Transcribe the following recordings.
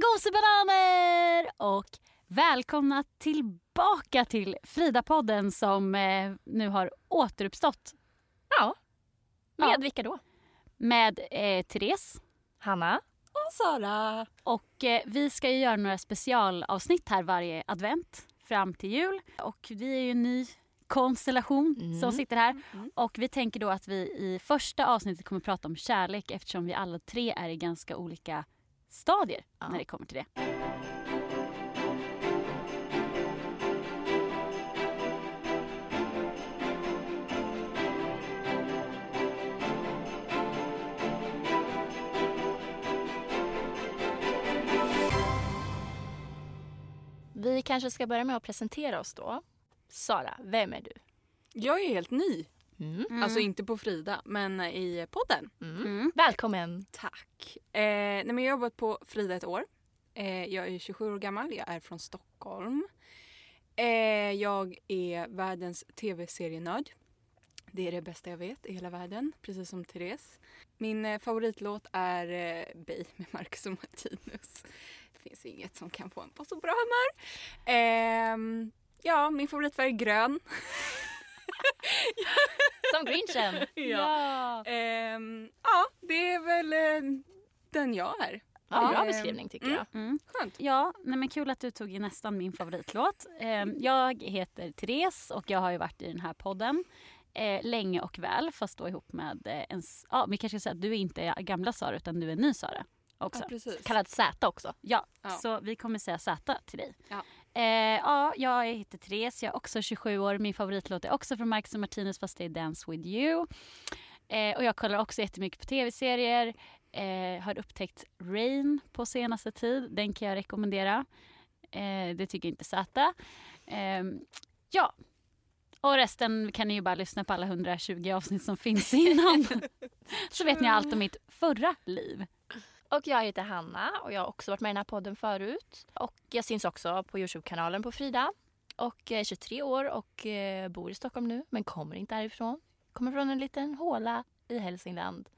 gosebananer! Och välkomna tillbaka till Frida-podden som eh, nu har återuppstått Ja. Med Ja. vilka då? med eh, Therese. Hanna. Och Sara. Och eh, vi ska ju göra några specialavsnitt här varje advent fram till jul. Och vi är ju en ny konstellation Mm. som sitter här. Mm. Och vi tänker då att vi i första avsnittet kommer prata om kärlek eftersom vi alla tre är i ganska olika stadier Ja. när det kommer till det. Vi kanske ska börja med att presentera oss då. Sara, vem är du? Jag är helt ny. Mm. Mm. Alltså inte på Frida, men i podden. Mm. Mm. Välkommen. Tack. Eh, nej, men jag har jobbat på Frida ett år. Eh, jag är 27 år gammal. Jag är från Stockholm. Eh, jag är världens tv-serienörd. Det är det bästa jag vet i hela världen, precis som Therese. Min eh, favoritlåt är eh, Bay med Marcus och Martinus. Det finns inget som kan få en på så bra humör. Ehm, ja, min favoritfärg är grön. Som grinchen. Ja. Ehm, ja, det är väl eh, den jag är. Ja, bra Ehm, beskrivning tycker mm. jag. Mm. Skönt. Ja, nej men kul att du tog ju nästan min favoritlåt. Eh, jag heter Therese och jag har ju varit i den här podden eh, länge och väl fast då ihop med eh, en... s- Ja, vi kanske ska säga att du är inte gamla Sara utan du är ny Sara också. Ja, precis. Kallad Z också. Ja, Ja. så vi kommer säga Z till dig. Ja. Eh, ja, jag heter Therese, jag är också 27 år. Min favoritlåt är också från Marcus och Martinus fast det är Dance with you. Eh, och jag kollar också jättemycket på tv-serier. Eh, har upptäckt Rain på senaste tid. Den kan jag rekommendera. Eh, det tycker inte Z. Eh, ja. Och resten kan ni ju bara lyssna på alla 120 avsnitt som finns innan. Så vet ni allt om mitt förra liv. Och jag heter Hanna och jag har också varit med i den här podden förut. Och jag syns också på Youtube-kanalen på Frida. Och jag är 23 år och eh, bor i Stockholm nu men kommer inte härifrån. Kommer från en liten håla i Hälsingland.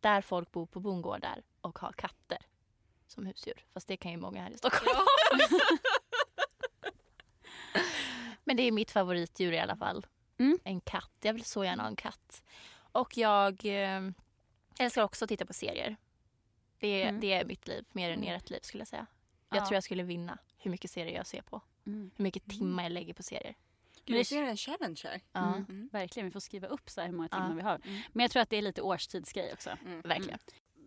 Där folk bor på bondgårdar och har katter som husdjur. Fast det kan ju många här i Stockholm. Men det är mitt favoritdjur i alla fall. Mm. En katt. Jag vill så gärna ha en katt. Och jag eh, älskar också att titta på serier. Det, är- Mm. det är mitt liv, mer än ert liv skulle jag säga. Jag Ja. tror jag skulle vinna hur mycket serier jag ser på. Mm. Hur mycket timmar jag lägger på serier. Gud, jag ser en challenge här. Ja, Mm. Mm. Verkligen, vi får skriva upp så här hur många timmar Ja. vi har. Mm. Men jag tror att det är lite årstidsgrej också. Mm. verkligen.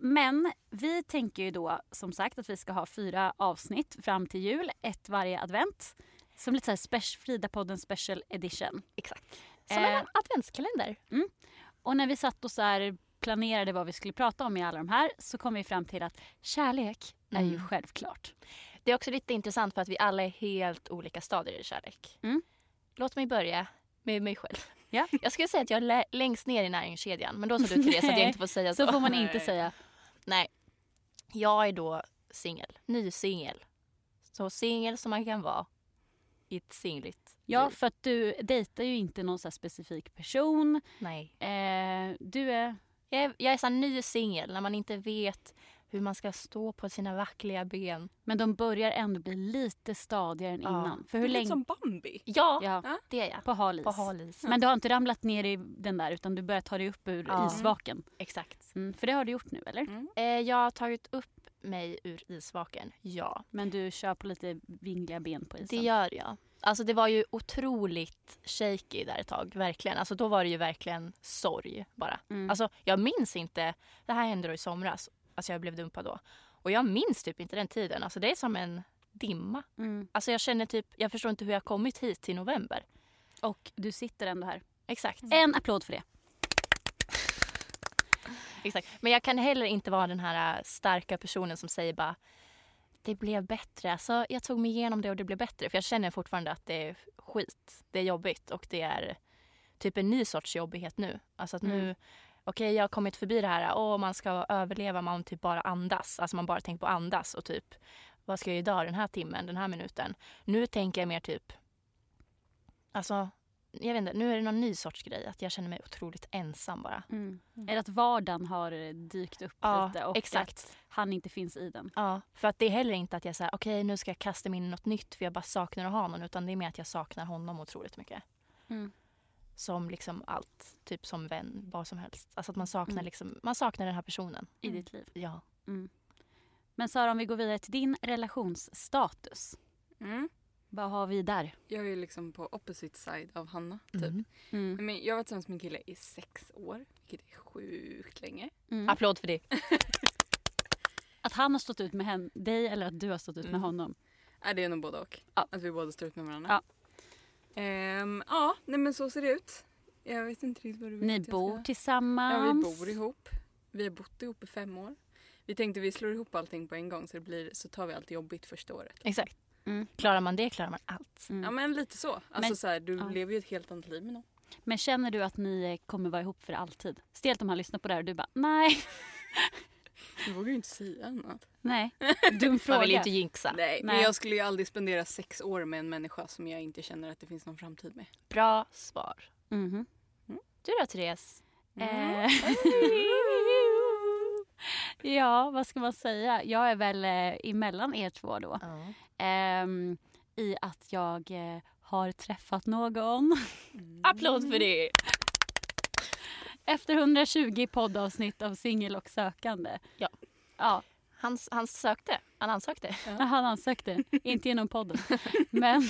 Men vi tänker ju då som sagt att vi ska ha fyra avsnitt fram till jul, ett varje advent. Som lite så här spe- Frida-podden special edition. Exakt. Som Eh. en adventskalender. Och när vi satt och så här planerade vad vi skulle prata om i alla de här så kom vi fram till att kärlek är ju Mm. självklart. Det är också lite intressant för att vi alla är helt olika stadier i kärlek. Mm. Låt mig börja med mig själv. Ja. Jag skulle säga att jag är lä- längst ner i näringskedjan. Men då sa du Therese att Nej, jag inte får säga så. Så får man Nej. inte säga. Nej. Jag är då singel. Ny singel. Så singel som man kan vara i ett singligt Ja, för att du dejtar ju inte någon så här specifik person. Nej. Eh, du är... Jag är, jag är så här ny singel när man inte vet hur man ska stå på sina vackliga ben. Men de börjar ändå bli lite stadigare än Ja. innan. För Det hur lite länge... som Bambi. Ja, Ja, det är jag. på hal is. På hal is. Men du har inte ramlat ner i den där utan du börjar ta dig upp ur Ja. isvaken. Exakt. Mm, för det har du gjort nu eller? Mm. Eh, jag har tagit upp mig ur isvaken. Ja, Men du kör på lite vingliga ben på isen. det gör jag. Alltså det var ju otroligt shaky där ett tag, verkligen. Alltså då var det ju verkligen sorg bara. Mm. Alltså jag minns inte, det här hände då i somras, alltså jag blev dumpad då. Och jag minns typ inte den tiden, alltså det är som en dimma. mm. Alltså jag känner typ, jag förstår inte hur jag kommit hit till november. Och du sitter ändå här. Exakt. En applåd för det. Exakt. Men jag kan heller inte vara den här äh, starka personen som säger bara det blev bättre. Alltså, jag tog mig igenom det och det blev bättre. För jag känner fortfarande att det är skit. Det är jobbigt och det är typ en ny sorts jobbighet nu. Alltså att nu, Mm. okej jag har kommit förbi det här, åh man ska överleva, man typ bara andas. Alltså man bara tänker på andas och typ vad ska jag göra idag den här timmen, den här minuten. Nu tänker jag mer typ, alltså jag vet inte, nu är det någon ny sorts grej. Att jag känner mig otroligt ensam bara. Mm. Eller att vardagen har eh, dykt upp Ja, lite och exakt. att han inte finns i den. Ja, för att det är heller inte att jag säger okej nu ska jag kasta mig in i något nytt för jag bara saknar att ha någon. Utan det är mer att jag saknar honom otroligt mycket. Mm. Som liksom allt, typ som vän, vad som helst. Alltså att man saknar, Mm. liksom, man saknar den här personen. I Mm. ditt liv. Ja. Mm. Men Sara, om vi går vidare till din relationsstatus. Vad har vi där? Jag är liksom på opposite side av Hanna. Typ. Mm. Mm. Men jag har varit tillsammans med min kille i sex år, vilket är sjukt länge. Mm. Applåd för det. Att han har stått ut med hen- dig eller att du har stått ut med Mm. honom. Nej, det är nog både och. Ja. Att vi båda står ut med varandra. Ehm, ja, nej men så ser det ut. Jag vet inte riktigt vad du vill Ni bor ska- tillsammans. Ja, vi bor ihop. Vi har bott ihop i fem år. Vi tänkte vi slår ihop allting på en gång så, det blir, så tar vi allt jobbigt första året. Exakt. Mm. Klarar man det klarar man allt. Mm. Ja men lite så. Alltså Men- så här, du ja. lever ju ett helt annat liv med någon. Men känner du att ni kommer vara ihop för alltid? Stelt om han lyssnar på det här och du bara nej, Du vågar ju inte säga annat. nej. Dum Man fråga. vill ju inte jinxa. Nej, men Nej. jag skulle ju aldrig spendera sex år med en människa som jag inte känner att det finns någon framtid med. Bra svar. Mhm. Du då Therese? Mm. Eh, ja, vad ska man säga? Jag är väl eh, emellan er två då. Ja. Ehm, I att jag eh, har träffat någon. Mm. Applåd för det. Efter 120 poddavsnitt av singel och sökande. Ja. Ja, Han, han sökte. Han ansökte. han ansökte. inte genom podden. Men,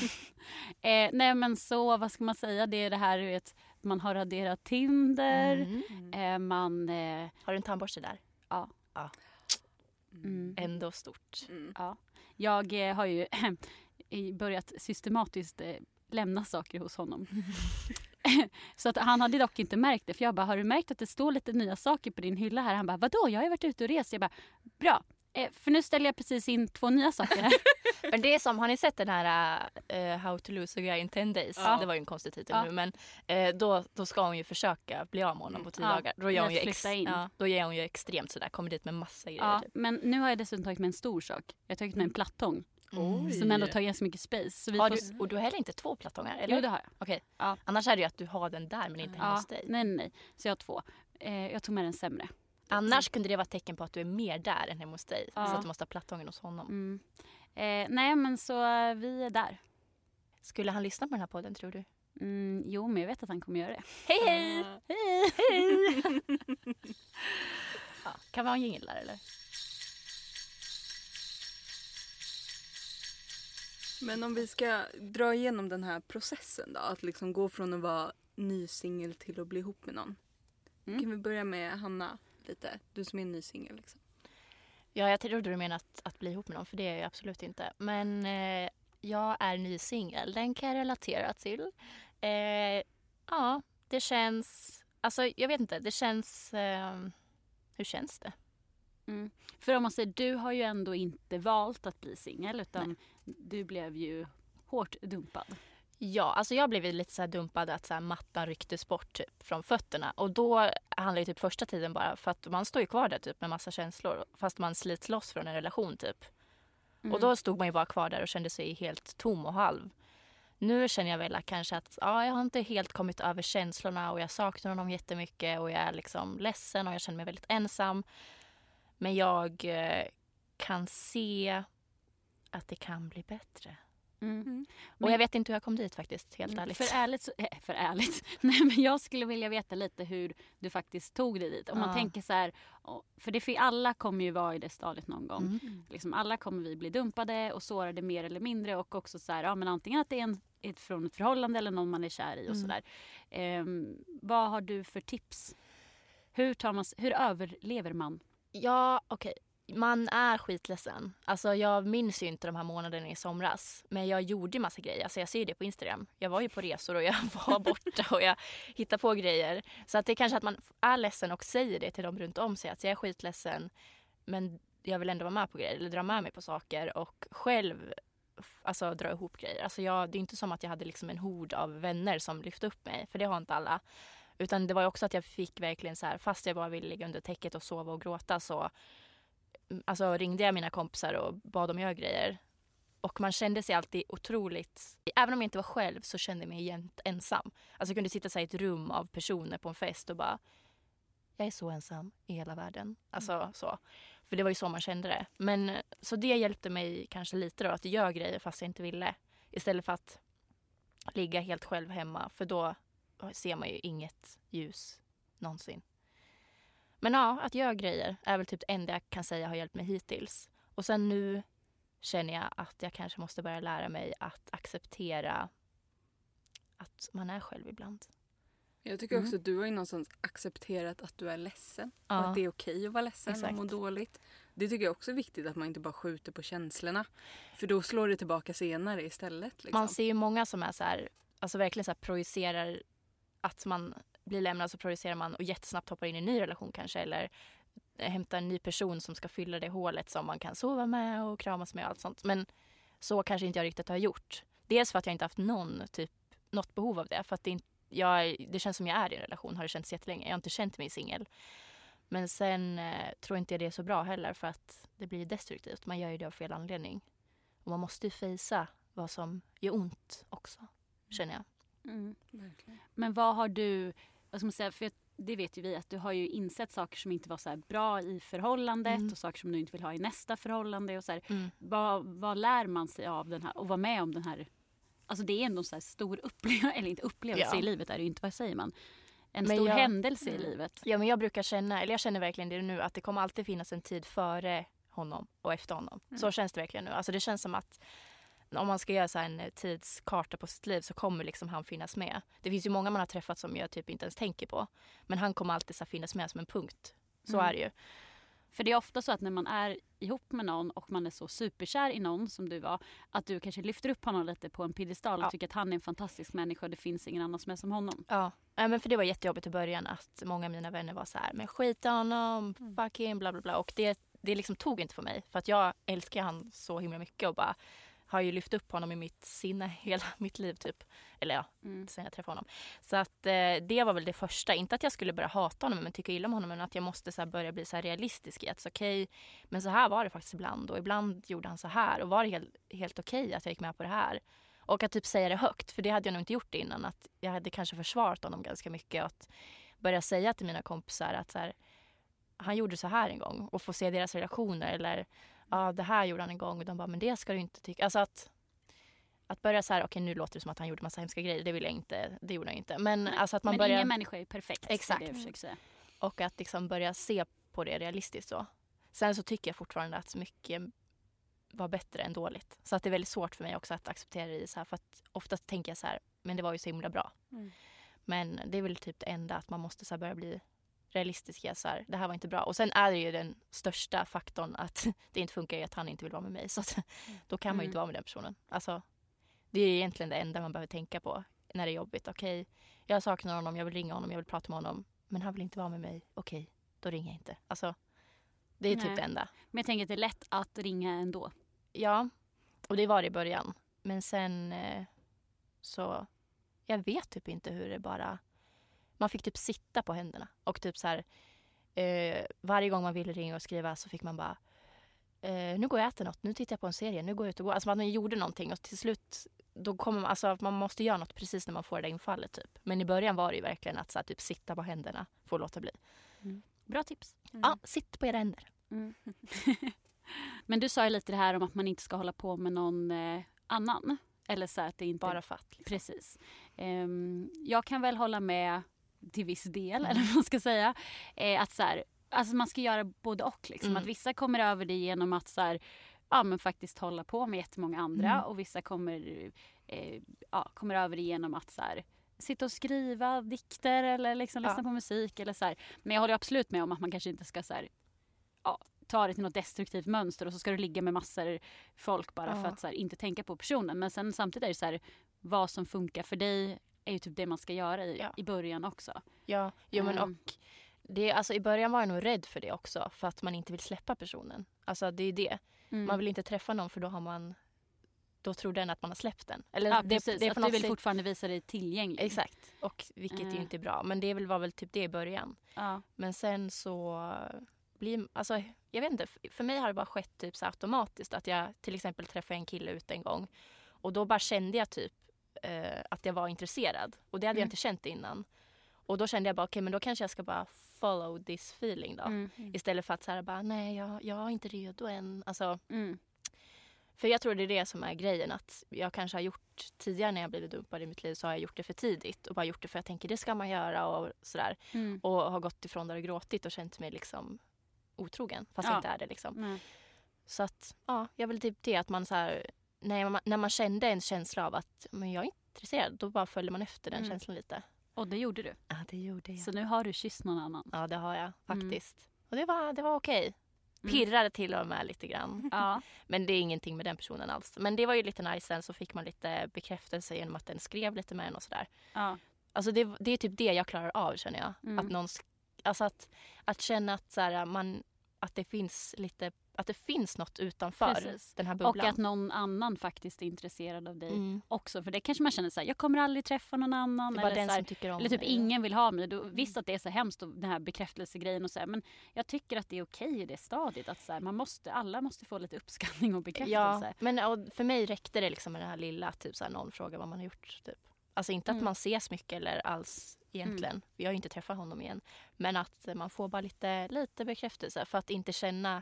eh, nej men så, vad ska man säga? Det är det här, du vet, man har raderat Tinder. Mm. Eh, man, eh, Har du en tandborste där? mm, Ändå stort. Mm. ja. Jag eh, har ju börjat systematiskt eh, lämna saker hos honom. så att han hade dock inte märkt det. För jag bara, har du märkt att det står lite nya saker på din hylla här? Han bara, vadå? Jag har ju varit ute och rest. Jag bara, bra. Eh, för nu ställer jag precis in två nya saker här. Men det är som, har ni sett den här uh, How to lose a guy in 10 days? Ja. Det var ju en konstig titel Ja. nu men eh, då, då ska hon ju försöka bli av med honom på tio Ja, dagar. Då, gör hon ju ex- flytta in. ja, då är hon ju extremt sådär, kommer dit med massa grejer. ja, typ. men nu har jag dessutom tagit med en stor sak. Jag har tagit med en plattång. Oj. Som ändå tar ganska mycket space. Så vi Har får... du, och du har heller inte två plattångar? Eller? Jo, det har jag. Okej. Ja. Annars är det ju att du har den där men inte hemma Ja, hos dig. nej, nej, nej. Så jag har två. Eh, jag tog med den sämre. Annars kunde det vara ett tecken på att du är mer där än hemma hos dig. Ja. Så att du måste ha plattången hos honom. Mm. Eh, nej, men så vi är där. Skulle han lyssna på den här podden tror du? Mm, jo, men jag vet att han kommer göra det. Hej hej! Ah. Hej! hej. ja, kan vi ha en jingel där eller? Men om vi ska dra igenom den här processen då, att liksom gå från att vara ny singel till att bli ihop med någon. Mm. Kan vi börja med Hanna lite? Du som är ny singel liksom. Ja, jag trodde du menade att, att bli ihop med någon, för det är jag absolut inte. Men eh, jag är ny singel, den kan jag relatera till. Eh, ja, det känns... Alltså, jag vet inte, det känns... Eh, hur känns det? Mm. För om man säger, du har ju ändå inte valt att bli singel utan du blev ju hårt dumpad. Ja, alltså jag blev lite så dumpad att så här mattan rycktes bort typ från fötterna. Och då handlar ju typ första tiden bara för att man står ju kvar där typ med massa känslor fast man slits loss från en relation typ. Mm. Och då stod man ju bara kvar där och kände sig helt tom och halv. Nu känner jag väl att kanske att ja, jag har inte helt kommit över känslorna och jag saknar honom jättemycket och jag är liksom ledsen och jag känner mig väldigt ensam. Men jag eh, kan se att det kan bli bättre. Mm. Och jag vet inte hur jag kom dit faktiskt, helt Mm, ärligt. För ärligt, så, äh, för ärligt. Nej, men jag skulle vilja veta lite hur du faktiskt tog dig dit. Om man Ja. tänker så här, för det, för alla kommer ju vara i det stadiet någon gång. Mm. Liksom alla kommer vi bli dumpade och sårade mer eller mindre och också så här, ja men antingen att det är en, ett, från ett förhållande eller någon man är kär i och Mm. sådär. Ehm, vad har du för tips? Hur, tar man, hur överlever man? Ja, okej. Man är skitledsen. Alltså jag minns ju inte de här månaderna i somras. Men jag gjorde ju massa grejer. Alltså jag ser ju det på Instagram. Jag var ju på resor och jag var borta och jag hittade på grejer. Så att det är kanske att man är ledsen och säger det till dem runt om sig. Att jag är skitledsen men jag vill ändå vara med på grejer. Eller dra med mig på saker och själv alltså, dra ihop grejer. Alltså jag, det är inte som att jag hade liksom en hord av vänner som lyfte upp mig. För det har inte alla. Utan det var ju också att jag fick verkligen så här, fast jag bara ville ligga under täcket och sova och gråta så alltså ringde jag mina kompisar och bad dem göra grejer. Och man kände sig alltid otroligt... Även om jag inte var själv så kände jag mig jämt ensam. Alltså jag kunde sitta så i ett rum av personer på en fest och bara... Jag är så ensam i hela världen. Alltså så. För det var ju så man kände det. Men så det hjälpte mig kanske lite då att göra grejer fast jag inte ville. Istället för att ligga helt själv hemma för då ser man ju inget ljus någonsin. Men ja, att göra grejer är väl typ det enda jag kan säga har hjälpt mig hittills. Och sen nu känner jag att jag kanske måste börja lära mig att acceptera att man är själv ibland. Jag tycker Mm. också att du har ju någonstans accepterat att du är ledsen. Och Ja. att det är okej att vara ledsen Exakt. och må dåligt. Det tycker jag också är viktigt att man inte bara skjuter på känslorna. För då slår det tillbaka senare istället. Liksom. Man ser ju många som är så här, alltså verkligen så här projicerar att man blir lämnad så projicerar man och jättesnabbt hoppar in i en ny relation kanske eller hämtar en ny person som ska fylla det hålet som man kan sova med och kramas med och allt sånt. Men så kanske inte jag riktigt har gjort. Dels för att jag inte haft någon typ, något behov av det. För att det, inte, jag, det känns som jag är i en relation, har det känts jättelänge. Jag har inte känt mig singel. Men sen eh, tror inte jag det är så bra heller för att det blir destruktivt. Man gör ju det av fel anledning. Och man måste ju fejsa vad som gör ont också, känner jag. Mm. Verkligen. Men vad har du, vad ska man säga, för det vet ju vi att du har ju insett saker som inte var så bra i förhållandet Mm. och saker som du inte vill ha i nästa förhållande. Och så här, vad, vad lär man sig av den här och vara med om den här Alltså det är ändå en så stor upplevelse, eller inte upplevelse Ja. i livet är det ju inte, vad säger man? En Men stor jag- händelse i Mm. livet. Ja, men jag brukar känna, eller jag känner verkligen det nu, att det kommer alltid finnas en tid före honom och efter honom. Mm. Så känns det verkligen nu. Alltså det känns som att om man ska göra så en eh, tidskarta på sitt liv så kommer liksom han finnas med. Det finns ju många man har träffat som jag typ inte ens tänker på. Men han kommer alltid så finnas med som en punkt. Så Mm. är det ju. För det är ofta så att när man är ihop med någon och man är så superkär i någon som du var, att du kanske lyfter upp honom lite på en piedestal och Ja. tycker att han är en fantastisk människa och det finns ingen annan som är som honom. Ja, Nej, men för det var jättejobbigt i början att många av mina vänner var så här, men skit i honom, Mm. fuck him, bla bla bla. Och det, det liksom tog inte på mig för att jag älskar han så himla mycket och bara har ju lyft upp honom i mitt sinne hela mitt liv typ. Eller ja, Mm. sen jag träffade honom. Så att eh, det var väl det första. Inte att jag skulle börja hata honom men tycka illa om honom men att jag måste så börja bli så här realistisk i att okej, men så här var det faktiskt ibland och ibland gjorde han så här och var det helt, helt okej att jag gick med på det här. Och att typ säga det högt, för det hade jag nog inte gjort innan. Att jag hade kanske försvarat honom ganska mycket. Att börja säga till mina kompisar att så här, han gjorde så här en gång och få se deras reaktioner. Eller ja, det här gjorde han en gång och de bara, men det ska du inte tycka. Alltså att, att börja så här, okej nu låter det som att han gjorde massa hemska grejer. Det vill jag inte, det gjorde han inte. Men Nej, alltså att man Men börjar, ingen människa är perfekt. Exakt. Det och att liksom börja se på det realistiskt så. Sen så tycker jag fortfarande att mycket var bättre än dåligt. Så att det är väldigt svårt för mig också att acceptera det så här, för att oftast tänker jag så här, men det var ju så himla bra. Mm. Men det är väl typ det enda att man måste så börja bli realistisk. i att Så här, det här var inte bra. Och sen är det ju den största faktorn att det inte funkar i att han inte vill vara med mig. Så att, då kan man ju Mm. inte vara med den personen. Alltså, det är egentligen det enda man behöver tänka på när det är jobbigt. Okej, jag saknar honom, jag vill ringa honom, jag vill prata med honom. Men han vill inte vara med mig. Okej, då ringer jag inte. Alltså, det är Nej. typ det enda. Men jag tänker att det är lätt att ringa ändå. Ja, och det var det i början. Men sen eh, så, jag vet typ inte hur det bara, man fick typ sitta på händerna. Och typ så här, eh, varje gång man ville ringa och skriva så fick man bara, eh, nu går jag och äter något, nu tittar jag på en serie, nu går jag ut och går. Alltså man gjorde någonting och till slut, då kommer man, alltså att man måste göra något precis när man får det där infallet typ. Men i början var det ju verkligen att så här, typ sitta på händerna, få låta bli. Bra tips. Ja, sitt på era händer. Mm. Men du sa ju lite det här om att man inte ska hålla på med någon eh, annan. Eller så att det inte... Bara för att. Liksom. Precis. Ehm, jag kan väl hålla med till viss del, Mm. eller vad man ska säga. Eh, att så här, alltså man ska göra både och. Liksom. Mm. Att vissa kommer över det genom att så här, ja, men faktiskt hålla på med jättemånga andra. Mm. Och vissa kommer, eh, ja, kommer över det genom att så här, sitta och skriva dikter eller liksom Ja. lyssna på musik. Eller så här. Men jag håller absolut med om att man kanske inte ska så här, ja, ta det till något destruktivt mönster och så ska du ligga med massor folk bara Ja. för att så här, inte tänka på personen. Men sen samtidigt är det så här, vad som funkar för dig är ju typ det man ska göra i, Ja. i början också. Ja, jo, men Ehm. och det, alltså, I början var jag nog rädd för det också. För att man inte vill släppa personen. Alltså det är det. Mm. Man vill inte träffa någon för då har man då tror den att man har släppt den. Eller ja, det, precis. det är att du vill sätt- fortfarande visa dig tillgänglig. Exakt. Och vilket Eh. ju inte är bra. Men det var väl typ det i början. Ja. Men sen så blir, alltså jag vet inte, för mig har det bara skett typ så automatiskt att jag till exempel träffade en kille ute en gång och då bara kände jag typ eh, att jag var intresserad och det hade jag Mm. inte känt innan. Och då kände jag bara okej men då kanske jag ska bara follow this feeling då. Mm. Istället för att så här bara nej jag, jag är inte redo än. Alltså, Mm. för jag tror det är det som är grejen att jag kanske har gjort tidigare när jag blivit dumpad i mitt liv så har jag gjort det för tidigt och bara gjort det för att jag tänker det ska man göra och sådär. Mm. Och har gått ifrån där och gråtit och känt mig liksom otrogen fast Ja. jag inte är det liksom. Nej. Så att ja, jag vill typ det att man så här, när man, när man kände en känsla av att men jag är intresserad då bara följer man efter den Mm. känslan lite. Och det gjorde du. Ja det gjorde jag. Så nu har du kysst någon annan. Ja det har jag Mm. faktiskt. Och det var, det var okej. Mm. Pirrade till och med lite grann. Ja. Men det är ingenting med den personen alls. Men det var ju lite nice sen så fick man lite bekräftelse genom att den skrev lite med en och sådär. ja. Alltså det, det är typ det jag klarar av känner jag. Mm. Att någon, sk- alltså att, att känna att, så här, man, att det finns lite, att det finns något utanför Precis. den här Och bubblan. att någon annan faktiskt är intresserad av dig mm. också. För det kanske man känner så här, jag kommer aldrig träffa någon annan. Eller den så här, tycker om Eller typ mig. ingen vill ha mig. Då, visst att det är så hemskt och den här bekräftelsegrejen och så här, men jag tycker att det är okej i det stadiet att så här, man måste, alla måste få lite uppskattning och bekräftelse. Ja, men och för mig räckte det liksom med den här lilla, typ så här, någon frågar vad man har gjort. Typ. Alltså inte att Mm. man ses mycket eller alls egentligen. Jag har ju inte träffat honom igen. Men att man får bara lite, lite bekräftelse för att inte känna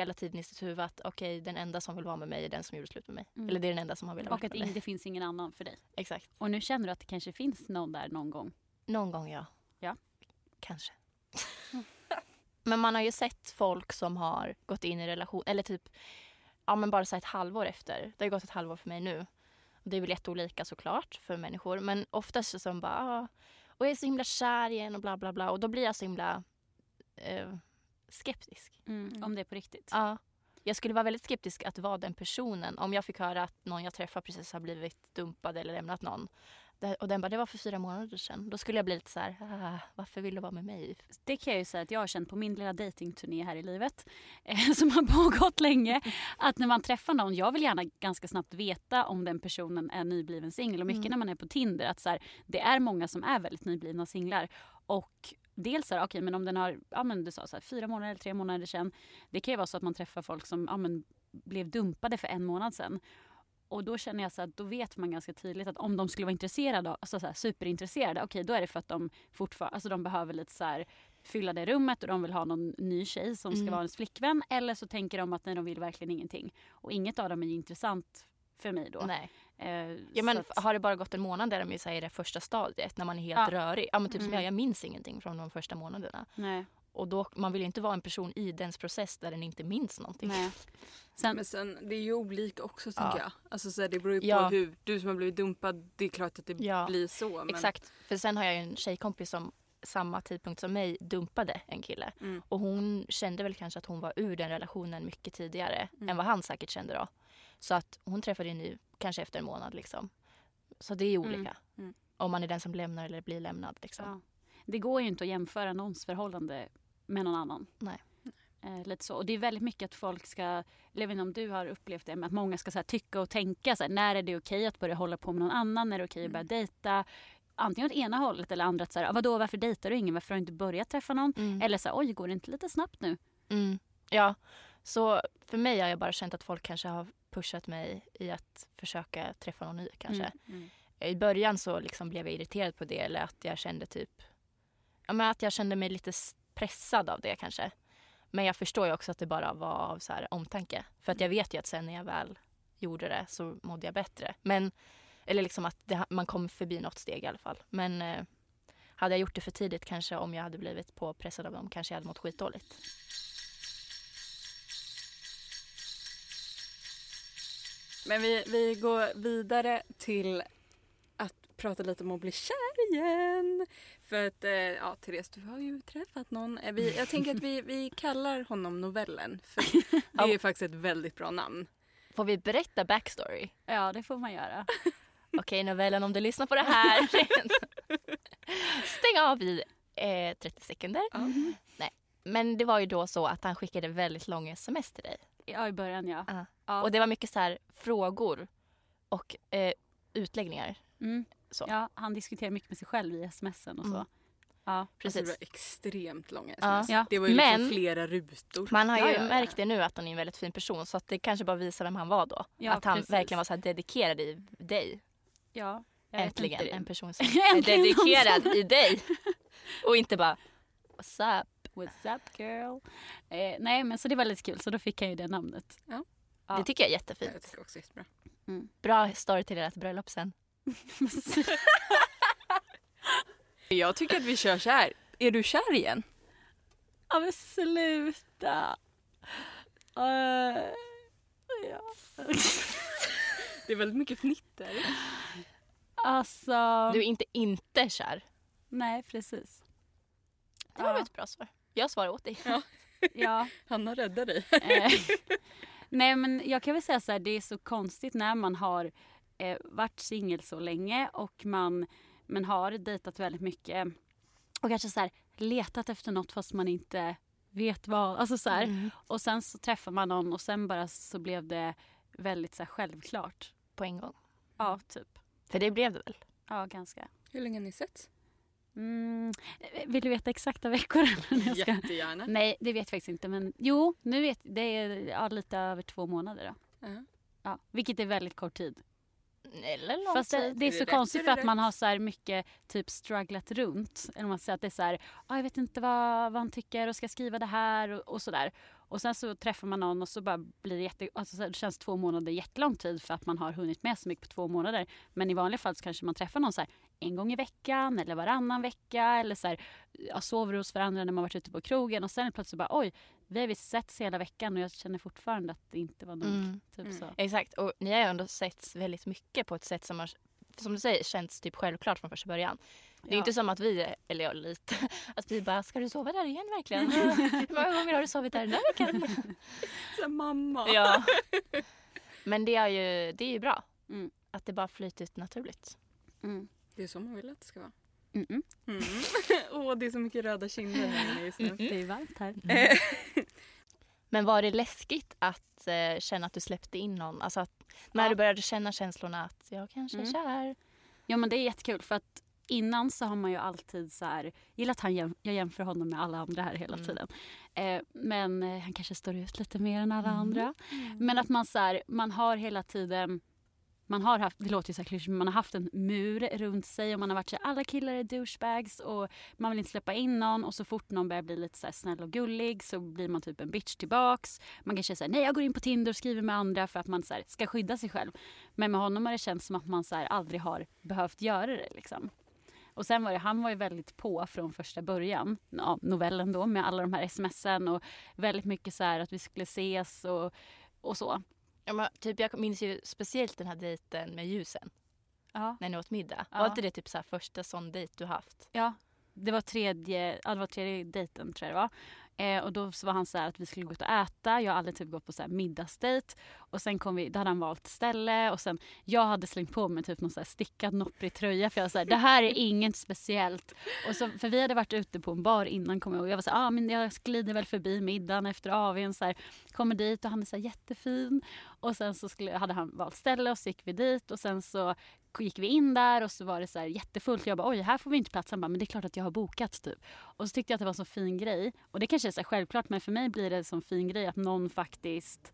hela tiden i sitt huvud att okej, den enda som vill vara med mig är den som gjorde slut med mig. Mm. Eller det är den enda som har velat vara Och att med mig. in, det finns ingen annan för dig. Exakt. Och nu känner du att det kanske finns någon där någon gång. Någon gång ja. Ja. Kanske. men man har ju sett folk som har gått in i relation, eller typ ja men bara så ett halvår efter. Det har ju gått ett halvår för mig nu. Och det är väl jätteolika såklart för människor. Men oftast så som bara, ah, och jag är så himla kär igen och bla bla bla. Och då blir jag så himla eh, skeptisk. Mm. Om det är på riktigt. Ja. Jag skulle vara väldigt skeptisk att vara den personen om jag fick höra att någon jag träffar precis har blivit dumpad eller lämnat någon. Och den bara, det var för fyra månader sedan. Då skulle jag bli lite så här, ah, varför vill du vara med mig? Det kan jag ju säga att jag har känt på min lilla datingturné här i livet eh, som har pågått länge. Att när man träffar någon, jag vill gärna ganska snabbt veta om den personen är nybliven singel. Och mycket Mm. när man är på Tinder att så här, det är många som är väldigt nyblivna singlar. Och dels så här, okej men om den har, ja men du sa så här, fyra månader eller tre månader sedan. Det kan ju vara så att man träffar folk som ja, men, blev dumpade för en månad sedan. Och då känner jag så att då vet man ganska tydligt att om de skulle vara intresserade, alltså så här, superintresserade, okej då är det för att de fortfarande, alltså de behöver lite så här fylla det rummet och de vill ha någon ny tjej som ska Mm. vara ens flickvän. Eller så tänker de att nej, de vill verkligen ingenting. Och inget av dem är ju intressant för mig då. Nej. Eh, Ja, men att- har det bara gått en månad där de är här i det första stadiet när man är helt Ja. rörig. Ja men typ som Mm. jag, jag minns ingenting från de första månaderna. nej, Och då, man vill ju inte vara en person i dens process där den inte minns någonting. nej. Sen, Men sen, det är ju olika också Ja. tänker jag. Alltså så här, det beror ju på Ja. hur, du som har blivit dumpad, det är klart att det Ja. blir så. Men, Exakt. För sen har jag ju en tjejkompis som samma tidpunkt som mig dumpade en kille. Mm. Och hon kände väl kanske att hon var ur den relationen mycket tidigare Mm. än vad han säkert kände då. Så att hon träffade en ny kanske efter en månad liksom. Så det är ju Mm. olika. Mm. Om man är den som lämnar eller blir lämnad liksom. ja. Det går ju inte att jämföra någons förhållande med någon annan. Nej. Eh, lite så. Och det är väldigt mycket att folk ska, eller jag vet inte om du har upplevt det, men att många ska så här, tycka och tänka. Så här, när är det okej att börja hålla på med någon annan? När är det okej att börja dejta? Antingen åt ena hållet eller andra. Att så här, "Ah, vadå, varför dejtar du ingen? Varför har du inte börjat träffa någon? Mm. Eller så här, oj, går det inte lite snabbt nu? Mm. Ja, så för mig har jag bara känt att folk kanske har pushat mig i att försöka träffa någon ny kanske. Mm. I början så liksom blev jag irriterad på det eller att jag kände typ ja, men att jag kände mig lite pressad av det kanske. Men jag förstår ju också att det bara var av så här omtanke. För att jag vet ju att sen när jag väl gjorde det så mådde jag bättre. Men, eller liksom att det, man kom förbi något steg i alla fall. Men eh, hade jag gjort det för tidigt kanske om jag hade blivit påpressad av dem kanske jag hade mått skitdåligt. Men vi, vi går vidare till att prata lite om att bli kär igen. För att, eh, ja Therese du har ju träffat någon. Eh, Vi, jag tänker att vi, vi kallar honom Novellen. För det är ju faktiskt ett väldigt bra namn. Får vi berätta backstory? Ja, det får man göra. Okej novellen om du lyssnar på det här. Stäng av i eh, 30 sekunder. Men det var ju då så att han skickade väldigt långa sms till dig. Ja, i början ja. Ja. ja. Och det var mycket så här frågor och eh, utläggningar. Mm. Så. Ja, han diskuterar mycket med sig själv i smsen och så. Mm. Ja. Precis. Alltså det var extremt långa sms. Ja. Det var ju liksom Men- flera rutor. Man har ju Ja, ja, ja. märkt det nu att han är en väldigt fin person så att det kanske bara visar vem han var då. Ja, att han precis. verkligen var så här dedikerad i dig. Ja. jag Äntligen en person som är dedikerad i dig. Och inte bara what's up. What's up girl? Eh, nej men så det var lite kul så då fick han ju det namnet. Ja. Det tycker jag är Jag jättefint. tycker också jättebra. Bra story till ert bröllop sen. Jag tycker att vi kör så här. Är du kär igen? Ja men sluta. Uh, ja. Det är väldigt mycket fnitter. Alltså. Du är inte inte kär. Nej precis. Det var Ja. ett bra svar. Jag svarar åt dig. Ja. Hanna räddar dig. Eh, nej men jag kan väl säga så här, det är så konstigt när man har eh, varit singel så länge och man men har dejtat väldigt mycket och kanske så här letat efter något fast man inte vet vad. Alltså så här. Mm. Och sen så träffar man någon och sen bara så blev det väldigt så här självklart. På en gång. Ja, typ. För det blev det väl? Ja, ganska. Hur länge har ni sett? Mm. Vill du veta exakta veckor? jag ska... Jättegärna. Nej, det vet jag faktiskt inte. Men jo, nu vet det är ja, lite över två månader. Då. Ja. Ja, vilket är väldigt kort tid. Eller lång Fast det, tid. det är Är så det rätt konstigt för att man har så här mycket typ strugglat runt. Eller man säger att det är så här, ah, jag vet inte vad, vad han tycker och ska skriva det här och, och sådär. Och sen så träffar man någon och så bara blir det jätte, alltså så här, det känns två månader jättelång tid för att man har hunnit med så mycket på två månader. Men i vanliga fall så kanske man träffar någon så här en gång i veckan eller varannan vecka eller så här, ja, sover hos varandra när man varit ute på krogen och sen plötsligt bara oj, vi har visst setts hela veckan och jag känner fortfarande att det inte var nog. Mm. Typ Mm. så. Exakt. Och ni har ju ändå setts väldigt mycket på ett sätt som har som du säger känts typ självklart från första början. Det är Ja. inte som att vi, eller jag lite, att vi bara ska du sova där igen verkligen? Hur många gånger har du sovit där den där veckan? Så mamma. ja. Men det är ju, det är ju bra. Mm. Att det bara flyter ut naturligt. Mm. Det är så man vill att det ska vara. Mm-mm. Mm. Åh, det är så mycket röda kinder här inne just nu. Mm. Det är varmt här. Eh, Men var det läskigt att eh, känna att du släppte in någon? Alltså att när Ja. du började känna känslorna att jag kanske är Mm. kär. Ja men det är jättekul för att innan så har man ju alltid så här, gillar att han jäm, jag jämför honom med alla andra här hela Mm. tiden. Eh, men eh, han kanske står ut lite mer än alla Mm. andra. Men att man så här, man har hela tiden man har haft, det låter ju så här klyschigt, men man har haft en mur runt sig och man har varit så här, alla killar är douchebags och man vill inte släppa in någon och så fort någon börjar bli lite så här snäll och gullig så blir man typ en bitch tillbaks. Man kanske säger nej jag går in på Tinder och skriver med andra för att man så här, ska skydda sig själv. Men med honom har det känts som att man så här, aldrig har behövt göra det liksom. Och sen var det, han var ju väldigt på från första början, ja, novellen då med alla de här smsen och väldigt mycket så här att vi skulle ses och, och så. Ja, men typ, jag minns ju speciellt den här dejten med ljusen. Ja. När ni åt middag. Ja. Var inte det typ så första sån dejt du haft? Ja, det var tredje, ja, det var tredje dejten tror jag det var. Eh, och då var han så här att vi skulle gå ut och äta. Jag har aldrig typ gått på så här middagsdejt. Och sen kom vi, då hade han valt ställe och sen jag hade slängt på mig typ någon så här stickad nopprig tröja för jag var så här, det här är inget speciellt. Och så, för vi hade varit ute på en bar innan kom jag ihåg. Jag var så här, ah, men jag glider väl förbi middagen efter AWn så här, kommer dit och han är så här jättefin. Och sen så skulle, hade han valt ställe och så gick vi dit och sen så gick vi in där och så var det så här jättefullt. Jag bara oj här får vi inte plats. Han bara men det är klart att jag har bokat typ. Och så tyckte jag att det var en så fin grej. Och det kanske är så här självklart men för mig blir det en sån fin grej att någon faktiskt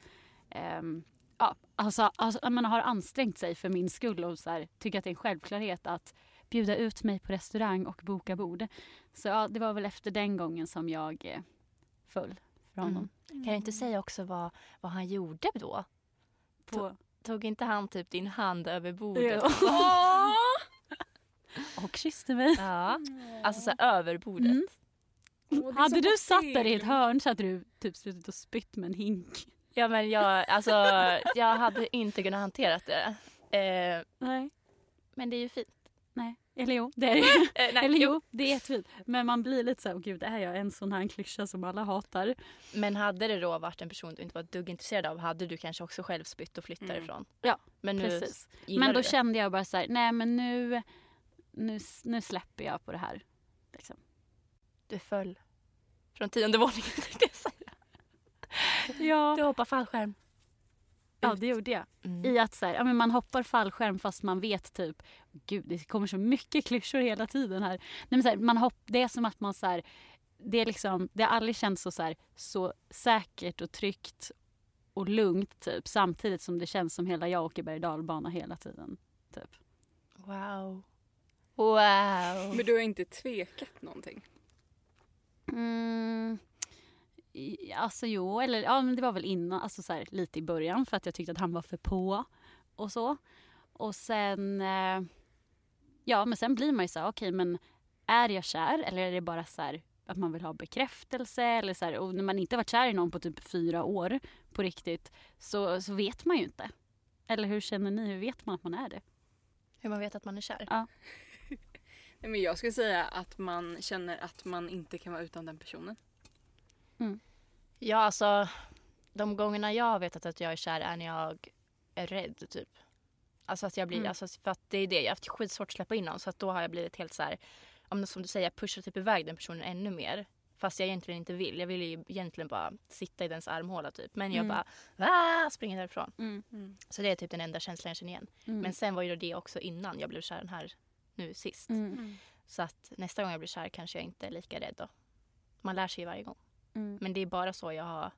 ehm, ja, alltså, alltså, man har ansträngt sig för min skull och så här, tycker att det är en självklarhet att bjuda ut mig på restaurang och boka bord. Så ja, det var väl efter den gången som jag eh, föll för honom. Kan du inte säga också vad, vad han gjorde då? På, Tog inte han typ din hand över bordet? Ja. och kysste mig. Ja. Alltså så här, över bordet. Mm. Är Hade du satt där i ett hörn så hade du typ suttit och spytt med en hink. Ja men jag, alltså, jag hade inte kunnat hantera det. Eh, Nej. men det är ju fint. Nej. Eller jo, det är. Eh, nej, Eller jo. det är jättefint. Men man blir lite så här, "Åh, gud är jag en sån här klyscha som alla hatar? Men hade det då varit en person du inte var dugg intresserad av hade du kanske också själv spytt och flyttat Mm. ifrån. Ja, men nu Precis. Men då kände jag bara så här, nej men nu, nu, nu släpper jag på det här. Liksom. Du föll från tionde våningen tänkte jag säga. Ja. Du hoppar fallskärm. Ja, det gjorde jag. Mm. I att så här, ja, men man hoppar fallskärm fast man vet typ, gud det kommer så mycket klyschor hela tiden här. Nej, men så här man hopp, det är som att man så här, det är liksom, det har aldrig känts så, så, här, så säkert och tryggt och lugnt typ samtidigt som det känns som hela jag åker berg dalbana hela tiden. Typ. Wow. Wow. Men du har inte tvekat någonting? Mm, alltså jo, eller ja men det var väl innan, alltså så här, lite i början för att jag tyckte att han var för på och så. Och sen, eh, ja men sen blir man ju så här, okej men är jag kär eller är det bara så här att man vill ha bekräftelse eller så här, och när man inte varit kär i någon på typ fyra år på riktigt så, så vet man ju inte. Eller hur känner ni? Hur vet man att man är det? Hur man vet att man är kär. Ja. Nej, men jag skulle säga att man känner att man inte kan vara utan den personen. Ja, alltså de gångerna jag har vetat att jag är kär är när jag är rädd typ. Alltså att jag blir, Mm. alltså för att det är det, jag har haft skitsvårt att släppa in någon så att då har jag blivit helt så här, som du säger, jag pushar typ iväg den personen ännu mer. Fast jag egentligen inte vill. Jag vill ju egentligen bara sitta i dens armhåla typ. Men jag Mm. bara ah, springer därifrån. Mm. Så det är typ den enda känslan jag känner igen. Mm. Men sen var ju det också innan jag blev kär den här nu sist. Mm. Så att nästa gång jag blir kär kanske jag inte är lika rädd då. Man lär sig ju varje gång. Mm. Men det är bara så jag har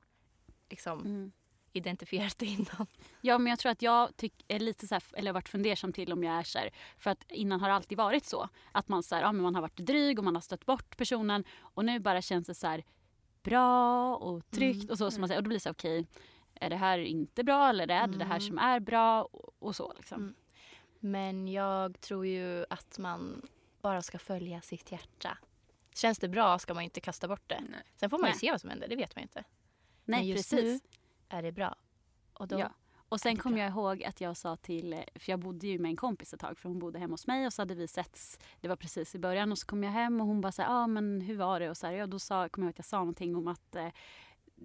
liksom Mm. identifierat det innan. Ja men jag tror att jag tyck- är lite så här, eller varit fundersam till om jag är kär. För att innan har det alltid varit så. Att man, så här, ja, men man har varit dryg och man har stött bort personen. Och nu bara känns det så här bra och tryggt Mm. och så. så man säger, och då blir det så här, okej. är det här inte bra eller är det det här Mm. som är bra? Och, och så liksom. Mm. Men jag tror ju att man bara ska följa sitt hjärta. Känns det bra ska man inte kasta bort det. Nej. Sen får man ju Nej. se vad som händer, det vet man ju inte. Nej Men just precis. Är det bra? Och då, Ja. Och sen kom jag ihåg att jag sa till, för jag bodde ju med en kompis ett tag för hon bodde hemma hos mig och så hade vi setts, det var precis i början och så kom jag hem och hon bara såhär, ja ah, men hur var det? Och så här, ja, då sa, kom jag ihåg att jag sa någonting om att eh,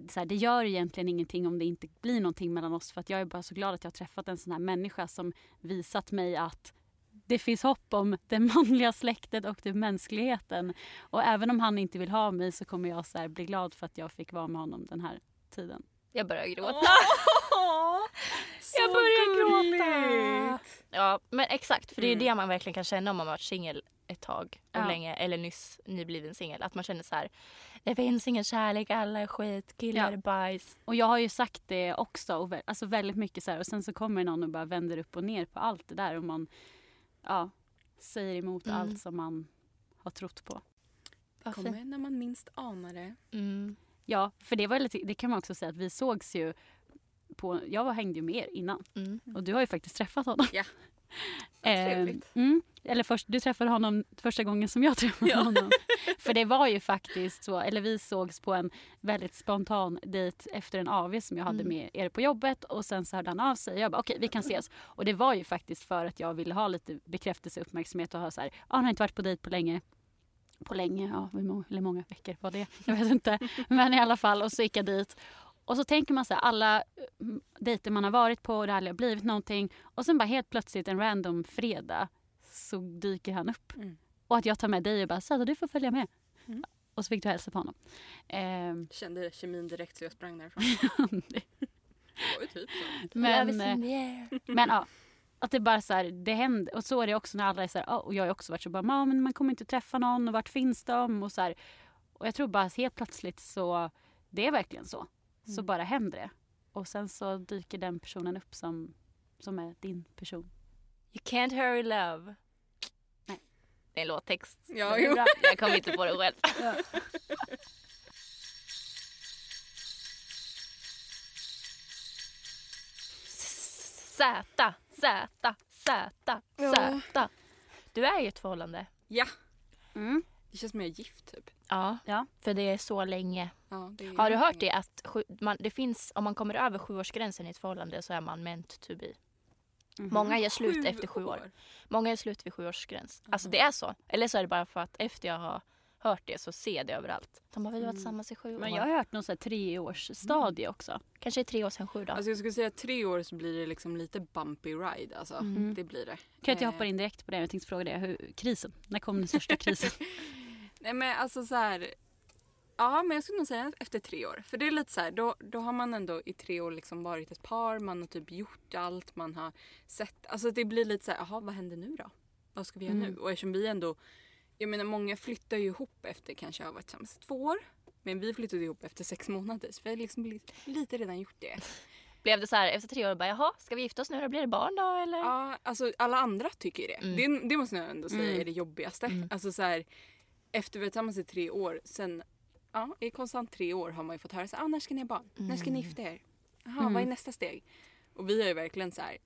så här, det gör egentligen ingenting om det inte blir någonting mellan oss för att jag är bara så glad att jag har träffat en sån här människa som visat mig att det finns hopp om det manliga släktet och det mänskligheten. Och även om han inte vill ha mig så kommer jag så här bli glad för att jag fick vara med honom den här tiden. Jag börjar gråta. Så Jag börjar gråta. Ja, men exakt. För det är ju Mm. det man verkligen kan känna om man har varit singel ett tag och Ja. länge eller nyss nybliven singel. Att man känner så här, det finns ingen kärlek, alla är skit, killar Ja. är bajs. Och jag har ju sagt det också, och vä- alltså väldigt mycket så här. Och sen så kommer någon och bara vänder upp och ner på allt det där och man ja, säger emot Mm. allt som man har trott på. Vad Kommer när man minst anar det. Mm. Ja, för det var lite, det kan man också säga att vi sågs ju på, jag var, hängde ju med er innan Mm. och du har ju faktiskt träffat honom. Ja. Eh, mm, eller först, du träffade honom första gången som jag träffade Ja. honom. För det var ju faktiskt så, eller vi sågs på en väldigt spontan dejt efter en AV som jag hade Mm. med er på jobbet och sen så hörde han av sig. Jag bara okej vi kan ses. Och det var ju faktiskt för att jag ville ha lite bekräftelse och uppmärksamhet och ha så här, ah, han har inte varit på dejt på länge. På länge, ja hur många, hur många veckor var det? Jag vet inte. Men i alla fall och så gick jag dit. Och så tänker man så här, alla mm, dejter man har varit på och det aldrig har blivit någonting. Och sen bara helt plötsligt en random fredag så dyker han upp. Mm. Och att jag tar med dig och bara Zäta du får följa med. Mm. Och så fick du hälsa på honom. Ehm, Kände kemin direkt så jag sprang därifrån. Det var ju typ så. men, eh, men ja, att det bara så här, det händer. Och så är det också när alla är så här, och jag har också varit så bara, "Ja, men man kommer inte träffa någon och vart finns de? Och så här. Och jag tror bara att helt plötsligt så, det är verkligen så. Så Mm. bara händer det. Och sen så dyker den personen upp som, som är din person. You can't hurry love. Nej. Det är en låttext. Ja, jo. Jag kom inte på det själv. Zäta, Zäta, Zäta, Ja. Zäta. Du är i ett förhållande. Ja, Mm. Det känns mer gift typ. Ja. Ja. För det är så länge. Ja, det är Har du hört det att sju, man, det finns, om man kommer över sjuårsgränsen i ett förhållande så är man meant to be. Mhm. Många gör slut efter sju år. Många gör slut vid sjuårsgräns. Alltså det är så. Eller så är det bara för att efter jag har hört det så ser det överallt. De har väl varit Mm. tillsammans i sju år. Men jag har hört någon så här treårsstadie också. Kanske tre år sedan sju då. Alltså jag skulle säga tre år så blir det liksom lite bumpy ride alltså. Mm. Det blir det. Kan inte jag Eh, hoppa in direkt på det? Jag tänkte fråga det. Hur, krisen. När kom den största krisen? Nej men alltså så här. Ja, men jag skulle nog säga efter tre år. För det är lite så här, då, då har man ändå i tre år liksom varit ett par, man har typ gjort allt, man har sett. Alltså det blir lite så här, jaha vad händer nu då? Vad ska vi göra Mm. nu? Och eftersom vi ändå, jag menar många flyttar ju ihop efter kanske har varit tillsammans två år. Men vi flyttade ihop efter sex månader så vi har liksom lite, lite redan gjort det. Blev det så här efter tre år bara jaha, ska vi gifta oss nu då? Blir det barn då eller? Ja, alltså alla andra tycker det. Mm. det. Det måste jag ändå säga Mm. är det jobbigaste. Mm. Alltså så här, efter vi har varit tillsammans i tre år, sen ja, i konstant tre år har man ju fått höra så ah, när ska ni ha barn? När ska ni Mm. gifta er? Jaha, Mm. vad är nästa steg? Och vi är ju verkligen så här,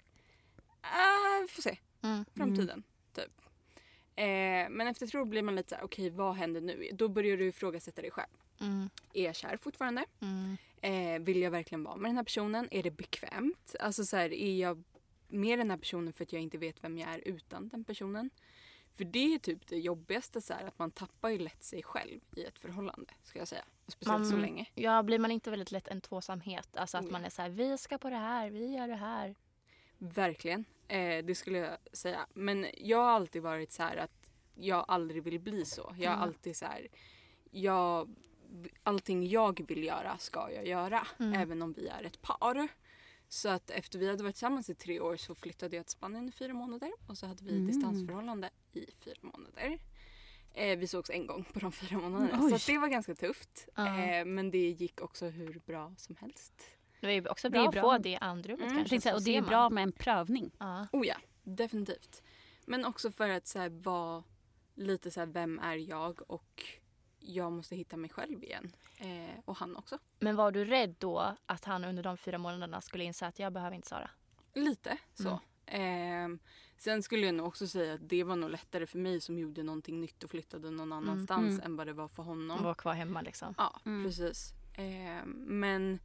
ah, vi får se, Mm. framtiden. Typ. Eh, men efter tre år blir man lite så här, okej vad händer nu? Då börjar du ifrågasätta dig själv. Mm. Är jag kär fortfarande? Mm. Eh, vill jag verkligen vara med den här personen? Är det bekvämt? Alltså så här, är jag med den här personen för att jag inte vet vem jag är utan den personen? För det är typ det jobbigaste så här, att man tappar ju lätt sig själv i ett förhållande. Ska jag säga. Speciellt så Man- länge. Ja, blir man inte väldigt lätt en tvåsamhet? Alltså att ja. man är så här, vi ska på det här, vi gör det här. Verkligen. Eh, det skulle jag säga. Men jag har alltid varit så här att jag aldrig vill bli så. Jag har Mm. alltid så här, jag, allting jag vill göra ska jag göra. Mm. Även om vi är ett par. Så att efter vi hade varit tillsammans i tre år så flyttade jag till Spanien i fyra månader. Och så hade vi Mm. distansförhållande i fyra månader. Eh, vi sågs en gång på de fyra månaderna. Mm, oj. så det var ganska tufft. Ja. Eh, men det gick också hur bra som helst. Det är också Det är bra, bra. att få det andrummet Mm. Kanske. och det är bra med en prövning. Ja. Oh ja, definitivt. Men också för att så här, vara lite så här, vem är jag och jag måste hitta mig själv igen. Eh, och han också. Men var du rädd då att han under de fyra månaderna skulle inse att jag behöver inte Sara? Lite så. Eh, sen skulle jag nog också säga att det var nog lättare för mig som gjorde någonting nytt och flyttade någon annanstans Mm. än vad det var för honom. Och var kvar hemma liksom. Ja, Mm. precis. Eh, men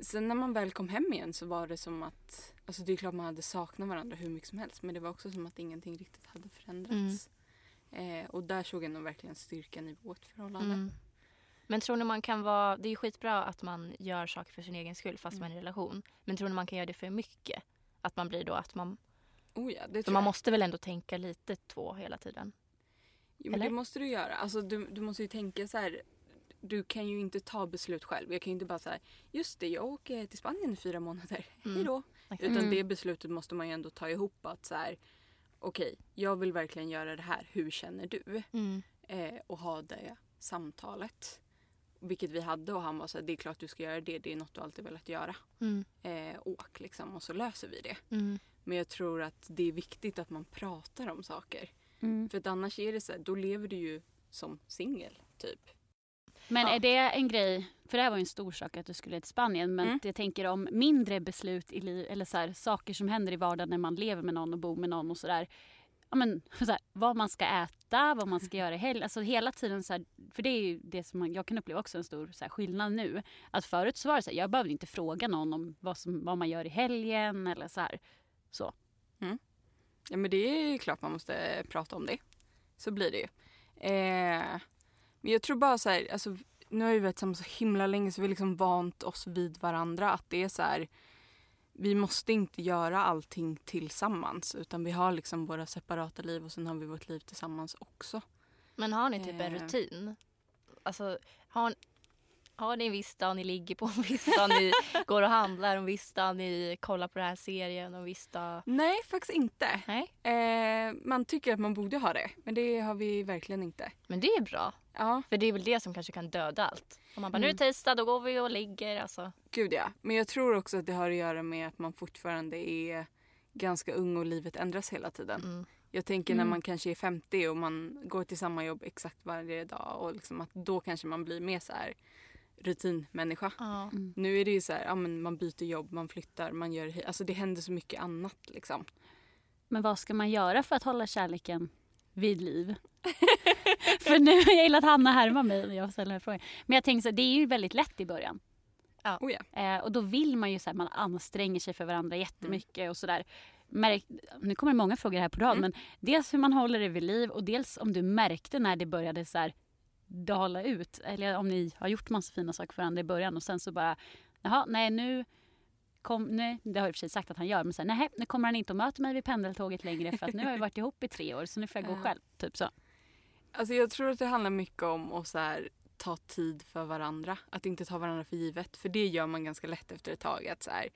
sen när man väl kom hem igen så var det som att, alltså det är klart man hade saknat varandra hur mycket som helst men det var också som att ingenting riktigt hade förändrats. Eh, och där såg jag nog verkligen styrkan i vårt förhållande. Mm. Men tror ni man kan vara, det är ju skitbra att man gör saker för sin egen skull fast Mm. man är i en relation. Men tror ni man kan göra det för mycket? Att man blir då att man, Oh ja, det tror man jag. måste väl ändå tänka lite två hela tiden? Jo, men eller? det måste du göra. Alltså, du, du måste ju tänka så här. Du kan ju inte ta beslut själv. Jag kan ju inte bara säga just det, jag åker till Spanien i fyra månader. Mm. Hej då. Exakt. Utan Mm. det beslutet måste man ju ändå ta ihop att så här. Okej, jag vill verkligen göra det här. Hur känner du? Mm. Eh, och ha det samtalet. Vilket vi hade och han var så här, det är klart du ska göra det. Det är något du alltid velat göra. Mm. Eh, åk liksom och så löser vi det. Mm. Men jag tror att det är viktigt att man pratar om saker. Mm. För att annars är det så här, då lever du ju som singel typ. Men Ja. är det en grej, för det här var ju en stor sak att du skulle till Spanien, men Mm. jag tänker om mindre beslut i liv, eller så här, saker som händer i vardagen när man lever med någon och bor med någon och sådär. Ja, men, så här, vad man ska äta, vad man ska göra i helgen. Alltså hela tiden så här, för det är ju det som man, jag kan uppleva också en stor så här, skillnad nu. Att förut så var det så här, jag behövde inte fråga någon om vad, som, vad man gör i helgen eller så här. Så. Ja men det är ju klart man måste prata om det. Så blir det ju. Eh, men jag tror bara så här, alltså, nu har vi varit tillsammans så himla länge så vi har liksom vant oss vid varandra. Att det är så här, vi måste inte göra allting tillsammans utan vi har liksom våra separata liv och sen har vi vårt liv tillsammans också. Men har ni typ en Eh. rutin? Alltså, har, har ni en viss dag ni ligger på, en viss dag ni går och handlar, en viss dag ni kollar på den här serien en viss dag... Nej, faktiskt inte. Nej, Eh, man tycker att man borde ha det, men det har vi verkligen inte. men det är bra. Ja, För det är väl det som kanske kan döda allt. Om man bara, nu är Mm. det tisdag, då går vi och ligger. Alltså. gud ja. Men jag tror också att det har att göra med att man fortfarande är ganska ung och livet ändras hela tiden. Mm. Jag tänker när Mm. man kanske är 50 och man går till samma jobb exakt varje dag och liksom att då kanske man blir mer så här rutinmänniska. Ja. Mm. Nu är det ju så här, ja, men man byter jobb, man flyttar, man gör alltså det händer så mycket annat liksom. Men vad ska man göra för att hålla kärleken vid liv? för nu har jag gillat att Hanna härmar mig när jag ställer den här frågan. Men jag tänker så här, det är ju väldigt lätt i början. Oh ja. Eh, och då vill man ju så här, man anstränger sig för varandra jättemycket Mm. och sådär. Märk, nu kommer det många frågor här på rad Mm. men dels hur man håller det vid liv och dels om du märkte när det började så här dala ut. Eller om ni har gjort massa fina saker för varandra i början och sen så bara jaha nej nu kom, nej, det har jag i och för sig sagt att han gör men sen nej nu kommer han inte och möter mig vid pendeltåget längre för att nu har vi varit ihop i tre år så nu får jag gå själv. Typ så. Alltså jag tror att det handlar mycket om att så här, ta tid för varandra. Att inte ta varandra för givet. För det gör man ganska lätt efter ett tag. Att så här,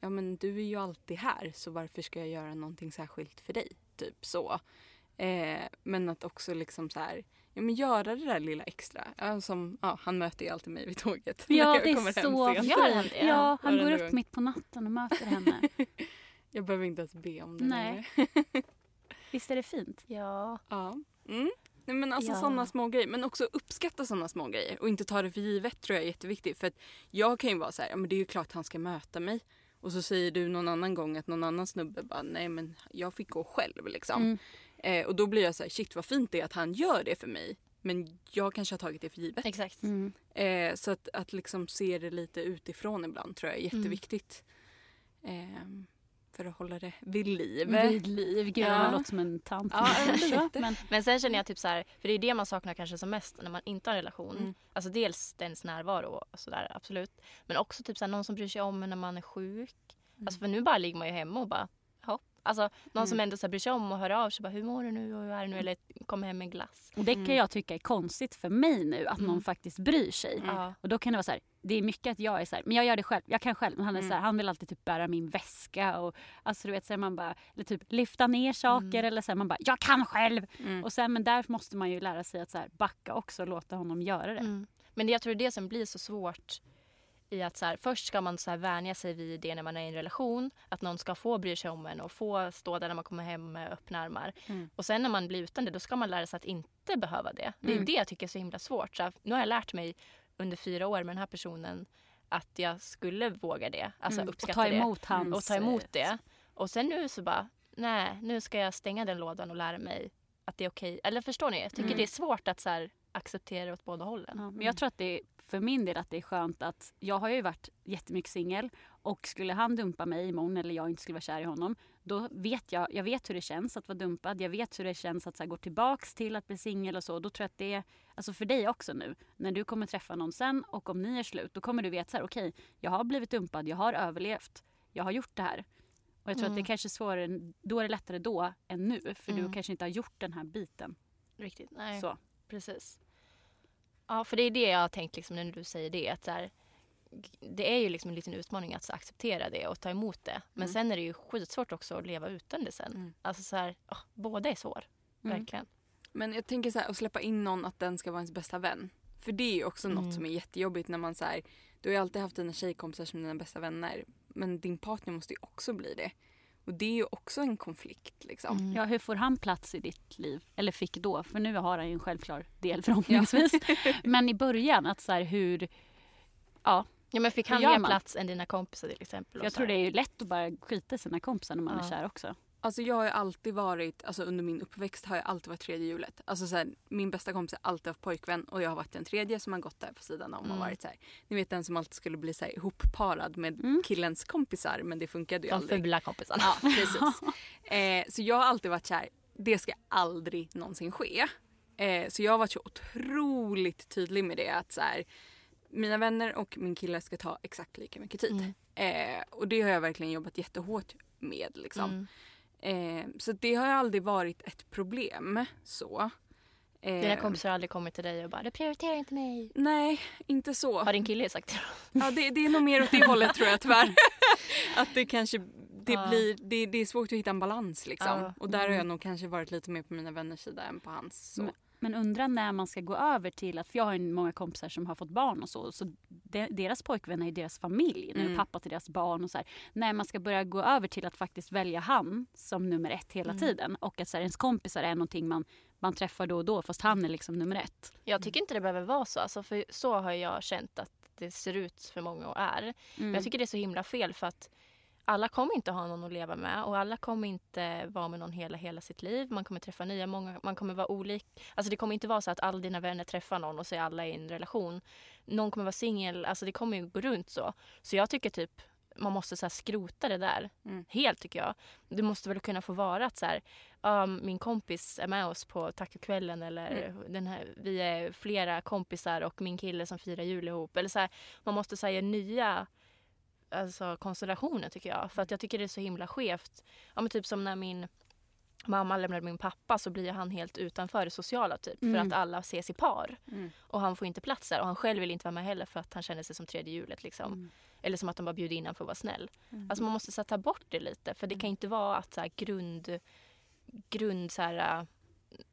ja men du är ju alltid här så varför ska jag göra någonting särskilt för dig? Typ så. Eh, men att också liksom så här, ja men göra det där lilla extra. Ja, som, ja, han möter ju alltid mig vid tåget. Ja, jag det är så. Gör han det? Ja, han går upp gång. mitt på natten och möter henne. Jag behöver inte ens be om det Nej. Visst är det fint? Ja. Ja. Mm. Nej, men alltså Ja. sådana små grejer. Men också uppskatta sådana små grejer och inte ta det för givet tror jag är jätteviktigt. För att jag kan ju vara så här, ja men det är ju klart han ska möta mig. Och så säger du någon annan gång att någon annan snubbe bara, nej men jag fick gå själv liksom. Mm. Eh, och då blir jag så här, shit vad fint det är att han gör det för mig. Men jag kanske har tagit det för givet. Exakt. Mm. Eh, så att, att liksom se det lite utifrån ibland tror jag är jätteviktigt. Eh, för att hålla det vid liv. Vid liv. Gud, Ja. jag låter som en tant. Ja, men men, sen känner jag typ så här, för det är det man saknar kanske som mest när man inte har en relation. Mm. Alltså dels dens närvaro och sådär absolut. Men också typ så här, någon som bryr sig om när man är sjuk. Alltså för nu bara ligger man ju hemma och bara. Alltså någon som Mm. ändå så bryr sig om och hör av sig bara hur mår du nu och hur är det nu eller kommer hem med en glass. och det kan Mm. jag tycka är konstigt för mig nu att någon Mm. faktiskt bryr sig. Mm. Och då kan det vara så här, det är mycket att jag är så här, men jag gör det själv, jag kan själv. Men han är Mm. så här, han vill alltid typ bära min väska och alltså du vet så här, man bara, eller typ lyfta ner saker Mm. eller så här, man bara, jag kan själv. Mm. Och sen men där måste man ju lära sig att så här, backa också och låta honom göra det. Mm. Men jag tror det är det som blir så svårt i att så här, först ska man så här vänja sig vid det när man är i en relation. Att någon ska få bry sig om en och få stå där när man kommer hem med öppna armar. Mm. Och sen när man blir utan det då ska man lära sig att inte behöva det. Det är Mm. det jag tycker är så himla svårt. Så här, nu har jag lärt mig under fyra år med den här personen att jag skulle våga det. Alltså Mm. Och uppskatta ta det. emot hans... Och ta emot eh, det. Och sen nu så bara, nej nu ska jag stänga den lådan och lära mig att det är okej. Eller förstår ni? Jag tycker Mm. det är svårt att så här, acceptera åt båda hållen. Ja, men jag tror att det för min del att det är skönt att jag har ju varit jättemycket singel och skulle han dumpa mig imorgon eller jag inte skulle vara kär i honom då vet jag, jag vet hur det känns att vara dumpad. Jag vet hur det känns att så här, gå tillbaks till att bli singel och så. Då tror jag att det är, alltså för dig också nu, när du kommer träffa någon sen och om ni är slut, då kommer du veta så här, okej, jag har blivit dumpad, jag har överlevt, jag har gjort det här. Och jag tror att det Mm. är kanske är svårare, då är det lättare då än nu, för Mm. du kanske inte har gjort den här biten. Riktigt, nej. Så. Precis. Ja, för det är det jag har tänkt liksom, när du säger det. Att så här, det är ju liksom en liten utmaning att acceptera det och ta emot det. Men Mm. sen är det ju skitsvårt också att leva utan det sen. Mm. Alltså så här, åh, båda är svår. Mm. Verkligen. Men jag tänker så här, att släppa in någon att den ska vara ens bästa vän. För det är ju också Mm. något som är jättejobbigt när man så här, du har ju alltid haft dina tjejkompisar som dina bästa vänner. Men din partner måste ju också bli det. Och det är ju också en konflikt liksom. Mm. Ja, hur får han plats i ditt liv? Eller fick då, för nu har han ju en självklar del förhoppningsvis. Men i början, att så här, hur... Ja, Ja, men fick han mer plats än dina kompisar till exempel? jag tror det är ju lätt att bara skita i sina kompisar när man Ja. är kär också. Alltså jag har ju alltid varit, alltså under min uppväxt har jag alltid varit tredje hjulet. Alltså så här, min bästa kompis har alltid haft pojkvän och jag har varit den tredje som har gått där på sidan om och Mm. varit så här. Ni vet den som alltid skulle bli så här ihopparad med Mm. killens kompisar men det funkade ju De aldrig. fula kompisarna. Ja, precis. Eh, så jag har alltid varit så här, det ska aldrig någonsin ske. Eh, så jag har varit så otroligt tydlig med det att så här, mina vänner och min kille ska ta exakt lika mycket tid. Mm. Eh, och det har jag verkligen jobbat jättehårt med liksom. Eh, så det har aldrig varit ett problem så. Eh, Dina kompisar har aldrig kommit till dig och bara “du prioriterar inte mig”. Nej, inte så. Har din kille sagt det Ja, det, det är nog mer åt det hållet tror jag tyvärr. att det kanske det Ja. blir, det, det är svårt att hitta en balans liksom. Ja. Och där har jag Mm. nog kanske varit lite mer på mina vänners sida än på hans. Så. Men- undrar när man ska gå över till att, för jag har många kompisar som har fått barn och så, så de, deras pojkvän är deras familj, nu Mm. pappa till deras barn och så här. När man ska börja gå över till att faktiskt välja han som nummer ett hela Mm. tiden och att så här, ens kompisar är någonting man, man träffar då och då fast han är liksom nummer ett. Jag tycker inte det behöver vara så. Alltså, för så har jag känt att det ser ut för många och är. Mm. Men jag tycker det är så himla fel för att alla kommer inte ha någon att leva med och alla kommer inte vara med någon hela, hela sitt liv. Man kommer träffa nya, många, man kommer vara olik. Alltså det kommer inte vara så att alla dina vänner träffar någon och så är alla i en relation. Någon kommer vara singel, alltså det kommer ju gå runt så. Så jag tycker typ man måste så skrota det där Mm. helt tycker jag. Det måste väl kunna få vara att så här, um, min kompis är med oss på tacokvällen eller den här, vi är flera kompisar och min kille som firar jul ihop. Eller så här, man måste säga nya alltså, konstellationer tycker jag. För att jag tycker det är så himla skevt. Ja, men typ som när min mamma lämnar min pappa så blir han helt utanför det sociala typ. Mm. För att alla ses i par. Mm. Och han får inte plats där. Och han själv vill inte vara med heller för att han känner sig som tredje hjulet liksom. Mm. Eller som att de bara bjuder in honom för att vara snäll. Mm. Alltså man måste så ta bort det lite. För det kan inte vara att så här, grund, grund så här,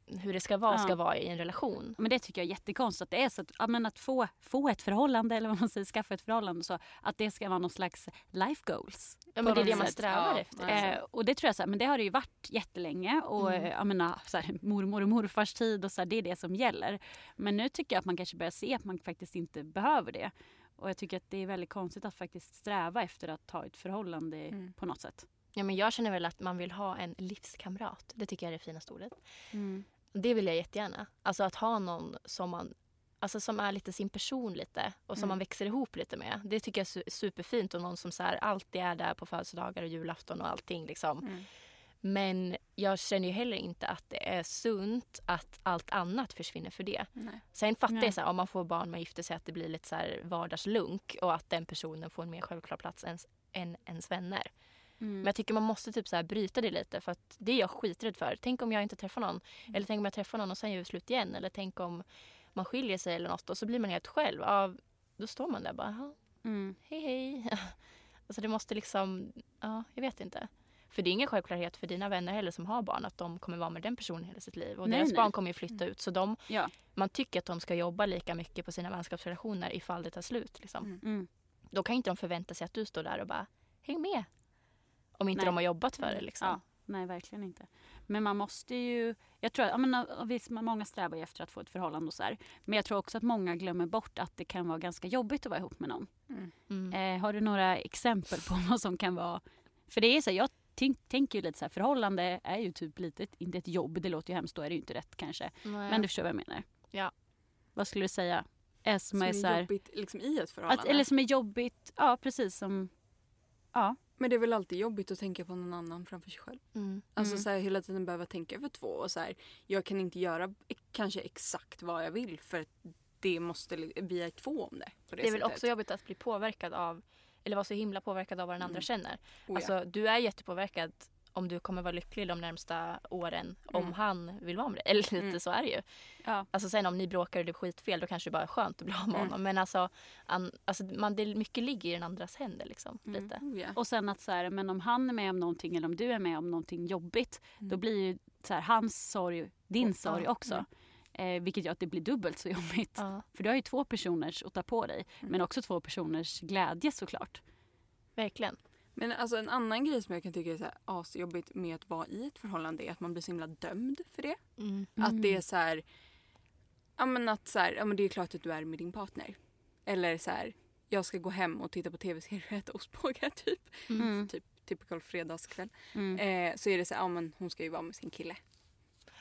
hur det ska vara Ja. ska vara i en relation. Men det tycker jag är jättekonstigt att det är så att, ja, men att få, få ett förhållande eller vad man säger, skaffa ett förhållande så att det ska vara någon slags life goals. Ja, men det är det man strävar Ja, efter. ja. Eh, och det tror jag så här, men det har det ju varit jättelänge och Mm. eh, jag menar, så här, mormor och morfars tid och så här, det är det som gäller. Men nu tycker jag att man kanske börjar se att man faktiskt inte behöver det. Och jag tycker att det är väldigt konstigt att faktiskt sträva efter att ha ett förhållande Mm. på något sätt. Ja, men jag känner väl att man vill ha en livskamrat. Det tycker jag är det finaste ordet. Mm. Det vill jag jättegärna. Alltså att ha någon som man Alltså som är lite sin person lite och som Mm. man växer ihop lite med. Det tycker jag är su- superfint och någon som så här alltid är där på födelsedagar och julafton och allting liksom. Mm. Men jag känner ju heller inte att det är sunt att allt annat försvinner för det. Nej. Sen fattar Nej. jag så här, om man får barn med gifter sig att det blir lite så vardagslunk och att den personen får en mer självklar plats än, än ens vänner. Mm. Men jag tycker man måste typ så här bryta det lite för att det är jag skiträdd för. Tänk om jag inte träffar någon. Eller tänk om jag träffar någon och sen gör vi slut igen. Eller tänk om man skiljer sig eller något och så blir man helt själv. Ja, då står man där bara, "Jaha, Mm. hej hej. alltså det måste liksom, ja jag vet inte. För det är ingen självklarhet för dina vänner heller som har barn att de kommer vara med den personen hela sitt liv. Och Nej, deras nej. barn kommer ju flytta ut. Så de, Ja. man tycker att de ska jobba lika mycket på sina vänskapsrelationer ifall det tar slut. Liksom. Mm. Mm. Då kan inte de förvänta sig att du står där och bara, häng med. Om inte Nej. de har jobbat för det liksom. Ja, nej, verkligen inte. Men man måste ju... Jag tror att, ja, men, ja, visst, många strävar ju efter att få ett förhållande och så här. Men jag tror också att många glömmer bort att det kan vara ganska jobbigt att vara ihop med någon. Mm. Eh, har du några exempel på vad som kan vara... För det är så här, jag tänk, tänker ju lite så här, förhållande är ju typ lite, ett- inte ett jobb, det låter ju hemskt, då är det ju inte rätt kanske. Nej. Men du förstår vad jag menar. Ja. Vad skulle du säga? Är som, Som är är så här, jobbigt liksom, i ett förhållande. att, eller som är jobbigt, ja precis som... Ja. Men det är väl alltid jobbigt att tänka på någon annan framför sig själv. Mm. Alltså Mm. så här, hela tiden behöva tänka för två och så här, jag kan inte göra kanske exakt vad jag vill för att det måste, vi är två om det. På det, Det är väl sättet. också jobbigt att bli påverkad av, eller vara så himla påverkad av vad den andra Mm. känner. Oh, ja. Alltså du är jättepåverkad om du kommer vara lycklig de närmsta åren om Mm. han vill vara med dig. Eller lite Mm. så är det ju. Ja. Alltså sen om ni bråkar och det är skitfel då kanske det bara är skönt att bli av med Mm. honom. Men alltså, an, alltså man, det, mycket ligger i den andras händer liksom. Mm. Lite. Oh, ja. Och sen att så här, men om han är med om någonting eller om du är med om någonting jobbigt Mm. då blir ju så här, hans sorg din sorg också. Eh, vilket gör att det blir dubbelt så jobbigt. Ja, För du har ju två personers att ta på dig Mm. men också två personers glädje såklart. verkligen. Men alltså en annan grej som jag kan tycka är så här asjobbigt med att vara i ett förhållande är att man blir så himla dömd för det. Mm. Att det är så här, ja men att så här, ja men det är klart att du är med din partner. Eller så här, jag ska gå hem och titta på tv-serier och äta ostbågar typ. Mm. Typ typical fredagskväll. Mm. Eh, så är det så här, ja men hon ska ju vara med sin kille.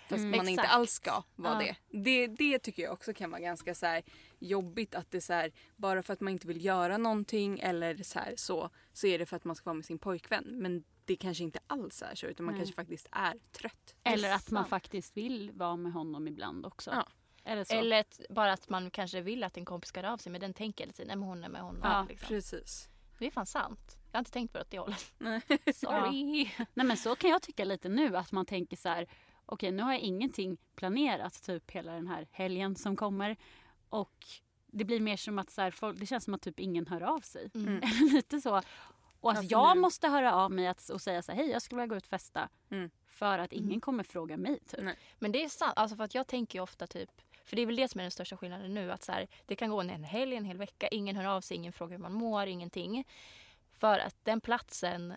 Fast Mm. man inte Exakt. alls ska vara Ja. det. det. Det tycker jag också kan vara ganska så här jobbigt att det är så här, bara för att man inte vill göra någonting eller så här så, så är det för att man ska vara med sin pojkvän. Men det kanske inte alls är så utan man Nej. kanske faktiskt är trött. Eller att man faktiskt vill vara med honom ibland också. Ja. Eller så. Eller ett, bara att man kanske vill att en kompis ska av sig men den tänker hela tiden, nej men hon är med honom. Ja, liksom. Precis. Det är fan sant. Jag har inte tänkt på det åt det hållet. Nej. Sorry. Nej men så kan jag tycka lite nu att man tänker så här okej nu har jag ingenting planerat typ hela den här helgen som kommer och det blir mer som att så här, folk, det känns som att typ ingen hör av sig. Mm. Eller lite så. Och att för jag nu- måste höra av mig att, och säga så här, hej jag skulle vilja gå ut och festa. Mm. För att ingen Mm. kommer fråga mig typ. Nej. Men det är sant, alltså för att jag tänker ju ofta typ för det är väl det som är den största skillnaden nu. Att så här, det kan gå en helg, en hel vecka, ingen hör av sig, ingen frågar hur man mår, ingenting. För att den platsen,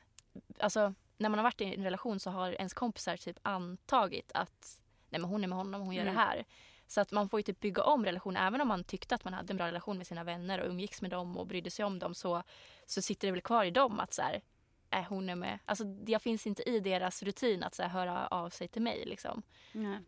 alltså när man har varit i en relation så har ens kompisar typ antagit att nej men hon är med honom, hon gör Mm. det här. Så att man får ju typ bygga om relationen. Även om man tyckte att man hade en bra relation med sina vänner och umgicks med dem och brydde sig om dem så, så sitter det väl kvar i dem att så här, äh, hon är med. Alltså jag finns inte i deras rutin att så här, höra av sig till mig liksom. Nej.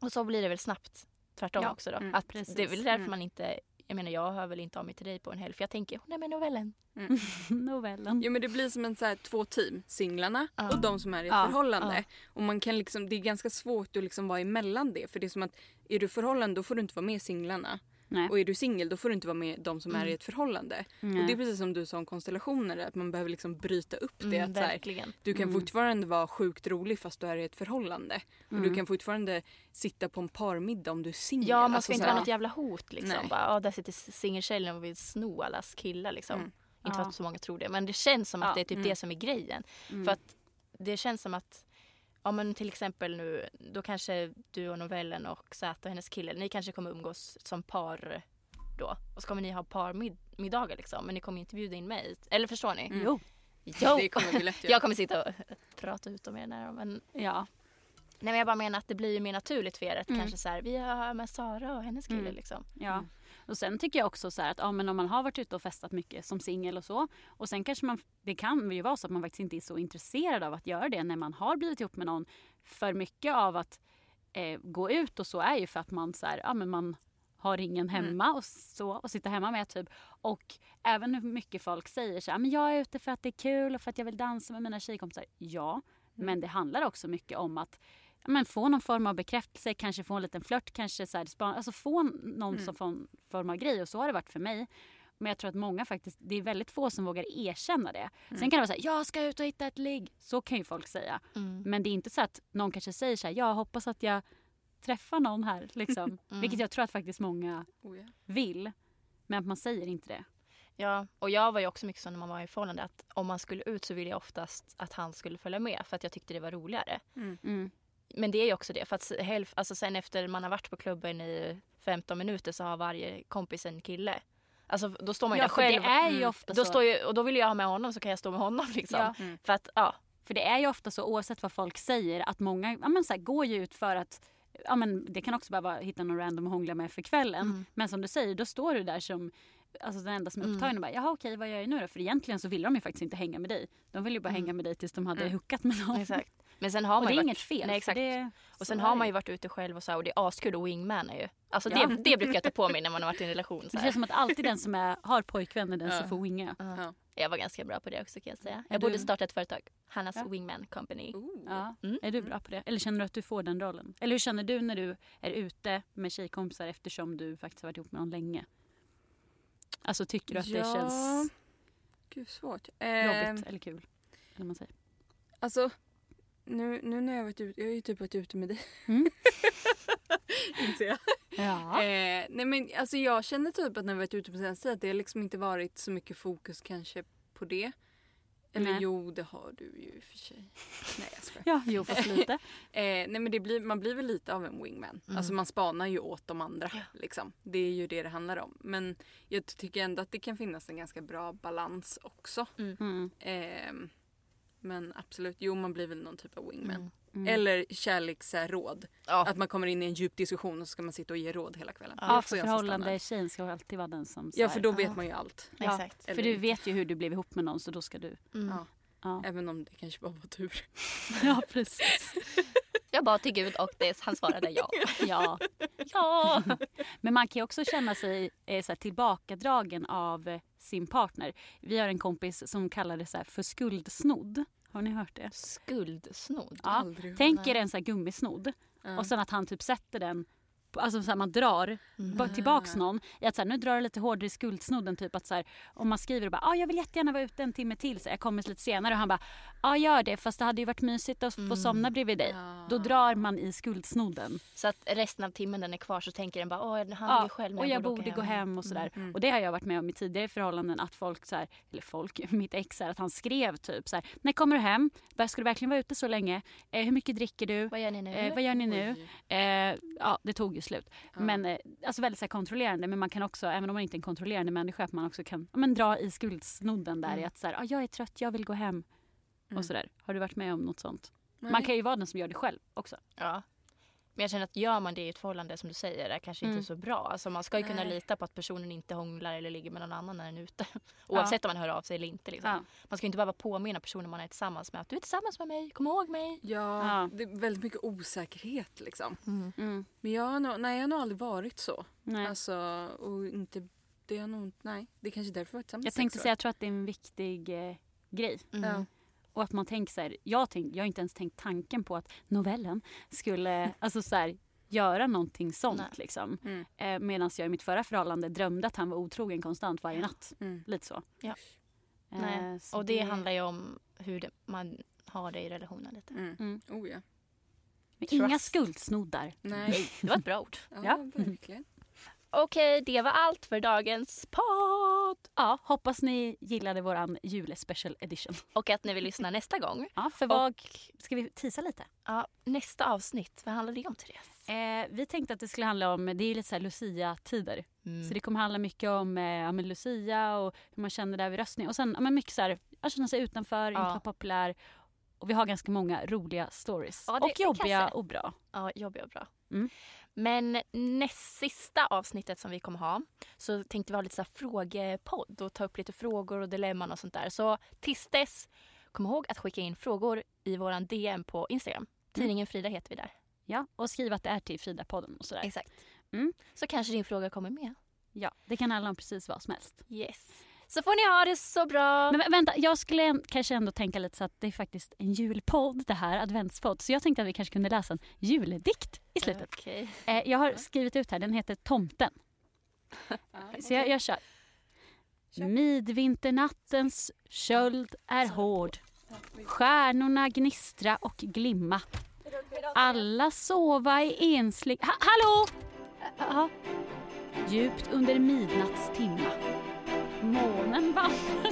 Och så blir det väl snabbt tvärtom Ja, också då. mm, att precis. det är väl därför Mm. man inte, jag menar jag hör väl inte av mig till dig på en helg för jag tänker hon är med i novellen. Novellen. Jo men det blir som en så här, två team. Singlarna Ja. och de som är i ett Ja, förhållande. ja. Och man kan liksom, det är ganska svårt att liksom vara emellan det. För det är som att är du i förhållande då får du inte vara med singlarna. Nej. Och är du singel då får du inte vara med de som är Mm. i ett förhållande. Nej. Och det är precis som du sa om konstellationer, att man behöver liksom bryta upp det. Mm, att så här, du kan Mm. fortfarande vara sjukt rolig fast du är i ett förhållande. Och Mm. du kan fortfarande sitta på en parmiddag om du är singel. Ja, man Alltså ska inte så här- vara något jävla hot liksom. Nej. Bara, ja, där sitter singeltjejen och vill sno allas killar liksom. Mm. Inte Ja. för att så många tror det, men det känns som Ja, att det är typ mm. det som är grejen. Mm. För att det känns som att Ja men till exempel nu, då kanske du och novellen och Zäta och hennes kille, ni kanske kommer umgås som par då. Och så kommer ni ha parmiddagar liksom, men ni kommer inte bjuda in mig. Eller förstår ni? Mm. Jo. Jo! Det kommer vi lätt göra. Jag kommer sitta och prata ut om er när men Ja. Nej men jag bara menar att det blir ju mer naturligt för er att Mm. kanske så här, vi har med Sara och hennes kille Mm. liksom. Ja. Mm. Och sen tycker jag också så här att ja, men om man har varit ute och festat mycket som singel och så. Och sen kanske man, det kan ju vara så att man faktiskt inte är så intresserad av att göra det när man har blivit ihop med någon. För mycket av att eh, gå ut och så är ju för att man så här, ja men man har ingen hemma och så och sitta hemma med typ. Och även hur mycket folk säger så här, men jag är ute för att det är kul och för att jag vill dansa med mina tjejkompisar. Ja, men det handlar också mycket om att men få någon form av bekräftelse, kanske få en liten flört, kanske så här, alltså få någon Mm. som form, form av grej och så har det varit för mig. Men jag tror att många faktiskt, det är väldigt få som vågar erkänna det. Sen kan det vara så här, jag ska ut och hitta ett ligg. Så kan ju folk säga. Men det är inte så att någon kanske säger så här, jag hoppas att jag träffar någon här. Liksom. Mm. Vilket jag tror att faktiskt många Oh, ja. vill. Men att man säger inte det. Ja, och jag var ju också mycket så när man var i förhållande att om man skulle ut så ville jag oftast att han skulle följa med för att jag tyckte det var roligare. Mm. Men det är ju också det för att hälf, alltså sen efter man har varit på klubben i 15 minuter så har varje kompis en kille. Alltså då står man ju Ja, där själv. det är ju Mm. ofta Då så. står ju, och då vill jag ha med honom så kan jag stå med honom liksom. Ja. Mm. För att ja, För det är ju ofta så oavsett vad folk säger att många ja, men så här, går ju ut för att ja, men det kan också bara vara hitta någon random att hångla med för kvällen. Mm. Men som du säger, då står du där som alltså den enda som är Mm. upptagen och bara jaha okej vad gör jag nu då? För egentligen så ville de ju faktiskt inte hänga med dig. De ville ju bara Mm. hänga med dig tills de hade Mm. hookat med någon. exakt. Men sen har Och man det är varit, inget fel. Nej, exakt. Det, Och sen är har det man ju. varit ute själv och så här, och det är askul och wingmana ju. Alltså Ja. det, det brukar jag ta på mig när man har varit i en relation. Så Det här. känns som att alltid den som är, har pojkvän är den som Ja. får winga. Ja. Ja. Jag var ganska bra på det också kan jag säga. Är Jag borde du- starta ett företag. Hannas Ja. Wingman Company. Ja. Mm. Är du bra på det? Eller känner du att du får den rollen? Eller hur känner du när du är ute med tjejkompisar eftersom du faktiskt har varit ihop med någon länge? Alltså tycker du att det känns Gud svårt. Eh, jobbigt eller kul? Eller man säger. Alltså, nu, nu när jag varit ute, jag har ju typ varit ute med dig. Mm. Inser jag. Ja. Eh, nej men alltså jag känner typ att när vi varit ute på senaste att det har liksom inte varit så mycket fokus kanske på det. Eller Nej. jo, det har du ju i och för sig. Nej jag skojar. Ja, jo fast lite. Eh, nej men det blir, man blir väl lite av en wingman. Mm. Alltså man spanar ju åt de andra. Liksom. Det är ju det det handlar om. Men jag tycker ändå att det kan finnas en ganska bra balans också. Mm. Eh, men absolut, jo man blir väl någon typ av wingman. Mm. Mm. Eller kärleksråd. Ja. Att man kommer in i en djup diskussion och så ska man sitta och ge råd hela kvällen. Ja, för förhållande tjejen ska alltid vara den som Ja så här- för då vet Ja. man ju allt. Ja, Exakt. Eller För du inte. vet ju hur du blev ihop med någon så då ska du. Mm. Ja. Ja, Även om det kanske bara var tur. ja precis. Jag bad till Gud och det, han svarade ja. Ja. ja. Men man kan ju också känna sig eh, så här, tillbakadragen av eh, sin partner. Vi har en kompis som kallar det så för skuldsnodd. Har ni hört det? Skuldsnodd. Ja. Tänk er en så här gummisnodd Ja. och sen att han typ sätter den Alltså så här, man drar Mm. ba- tillbaks någon. I att så här, nu drar det lite hårdare i skuldsnodden. Typ att så här, om man skriver och bara ah, jag vill jättegärna vara ute en timme till så jag kommer lite senare. Och han bara ja ah, gör det fast det hade ju varit mysigt att få Mm. somna bredvid dig. Ja. Då drar man i skuldsnodden. Så att resten av timmen den är kvar så tänker den bara åh han Ja, ju själv och jag åka borde gå hem och sådär. Mm. Och det har jag varit med om i tidigare förhållanden att folk så här, eller folk, mitt ex är att han skrev typ så här, när kommer du hem? Ska du verkligen vara ute så länge? Eh, hur mycket dricker du? Vad gör ni nu? Eh, vad gör ni nu? Eh, ja, det tog ju slut. Ja. Men eh, alltså väldigt så här, kontrollerande. Men man kan också, även om man inte är en kontrollerande människa, att man också kan ja, men, dra i skuldsnodden där i Mm. att så här, ah, jag är trött, jag vill gå hem. Mm. Och sådär. Har du varit med om något sånt? Nej. Man kan ju vara den som gör det själv också. Ja. Men jag känner att gör man det i ett förhållande som du säger är kanske Mm. inte så bra. Alltså man ska ju kunna Nej. lita på att personen inte hånglar eller ligger med någon annan när den är ute. Oavsett om man hör av sig eller inte. Liksom. Ja. Man ska ju inte behöva påminna personen man är tillsammans med att du är tillsammans med mig, kom ihåg mig. Ja, Ja. det är väldigt mycket osäkerhet liksom. Mm. Men jag har nog, nej, jag har nog aldrig varit så. Nej. Alltså, och inte, det har nog, nej. Det är kanske därför jag varit tillsammans jag tänkte säga, år. jag tror att det är en viktig eh, grej. Mm. Ja. Och att man tänker så här, jag, tänk, jag har inte ens tänkt tanken på att novellen skulle, alltså så här, göra någonting sånt. Nej. Liksom. Mm. Eh, Medan jag i mitt förra förhållande drömde att han var otrogen konstant varje natt. Mm. Lite så. Ja. Eh, Nej. så Och det, handlar ju om hur det, man har det i relationen lite. Mm. Mm. Oh ja. Men Inga skuldsnoddar. Nej. Det var ett bra ord. Ja, Ja. verkligen. Okej, det var allt för dagens podd. Ja, hoppas ni gillade våran julespecial edition. Och att ni vill lyssna nästa gång. Ja, för vad... Ska vi tisa lite? Ja, nästa avsnitt, vad handlar det om Therese? Eh, vi tänkte att det skulle handla om, det är ju lite så här Lucia-tider. Mm. Så det kommer handla mycket om eh, ja, Lucia och hur man känner där vid röstning. Och sen ja, men mycket så här, att känna sig utanför, inte Ja. vara populär. Och vi har ganska många roliga stories. Ja, det- och jobbiga och bra. Ja, jobbiga och bra. Mm. Men näst sista avsnittet som vi kommer ha så tänkte vi ha lite så här frågepodd och ta upp lite frågor och dilemman och sånt där. Så tills dess, kom ihåg att skicka in frågor i våran DM på Instagram. Tidningen Frida heter vi där. Ja, och skriv att det är till Frida-podden och sådär. Exakt. Mm. Så kanske din fråga kommer med. Ja, det kan handla om precis vad som helst. Yes. Så får ni ha det så bra. Men vä- vänta, jag skulle kanske ändå tänka lite så att det är faktiskt en julpodd det här, adventspodd. Så jag tänkte att vi kanske kunde läsa en juldikt i slutet. Okej. Eh, jag har skrivit ut här, den heter Tomten. Ja, Så jag, jag kör. Kör. Midvinternattens köld är hård. Stjärnorna gnistra och glimma. Alla sova i enslig... Ha, hallå! Ja. Djupt under midnattstimma. Månen vandrar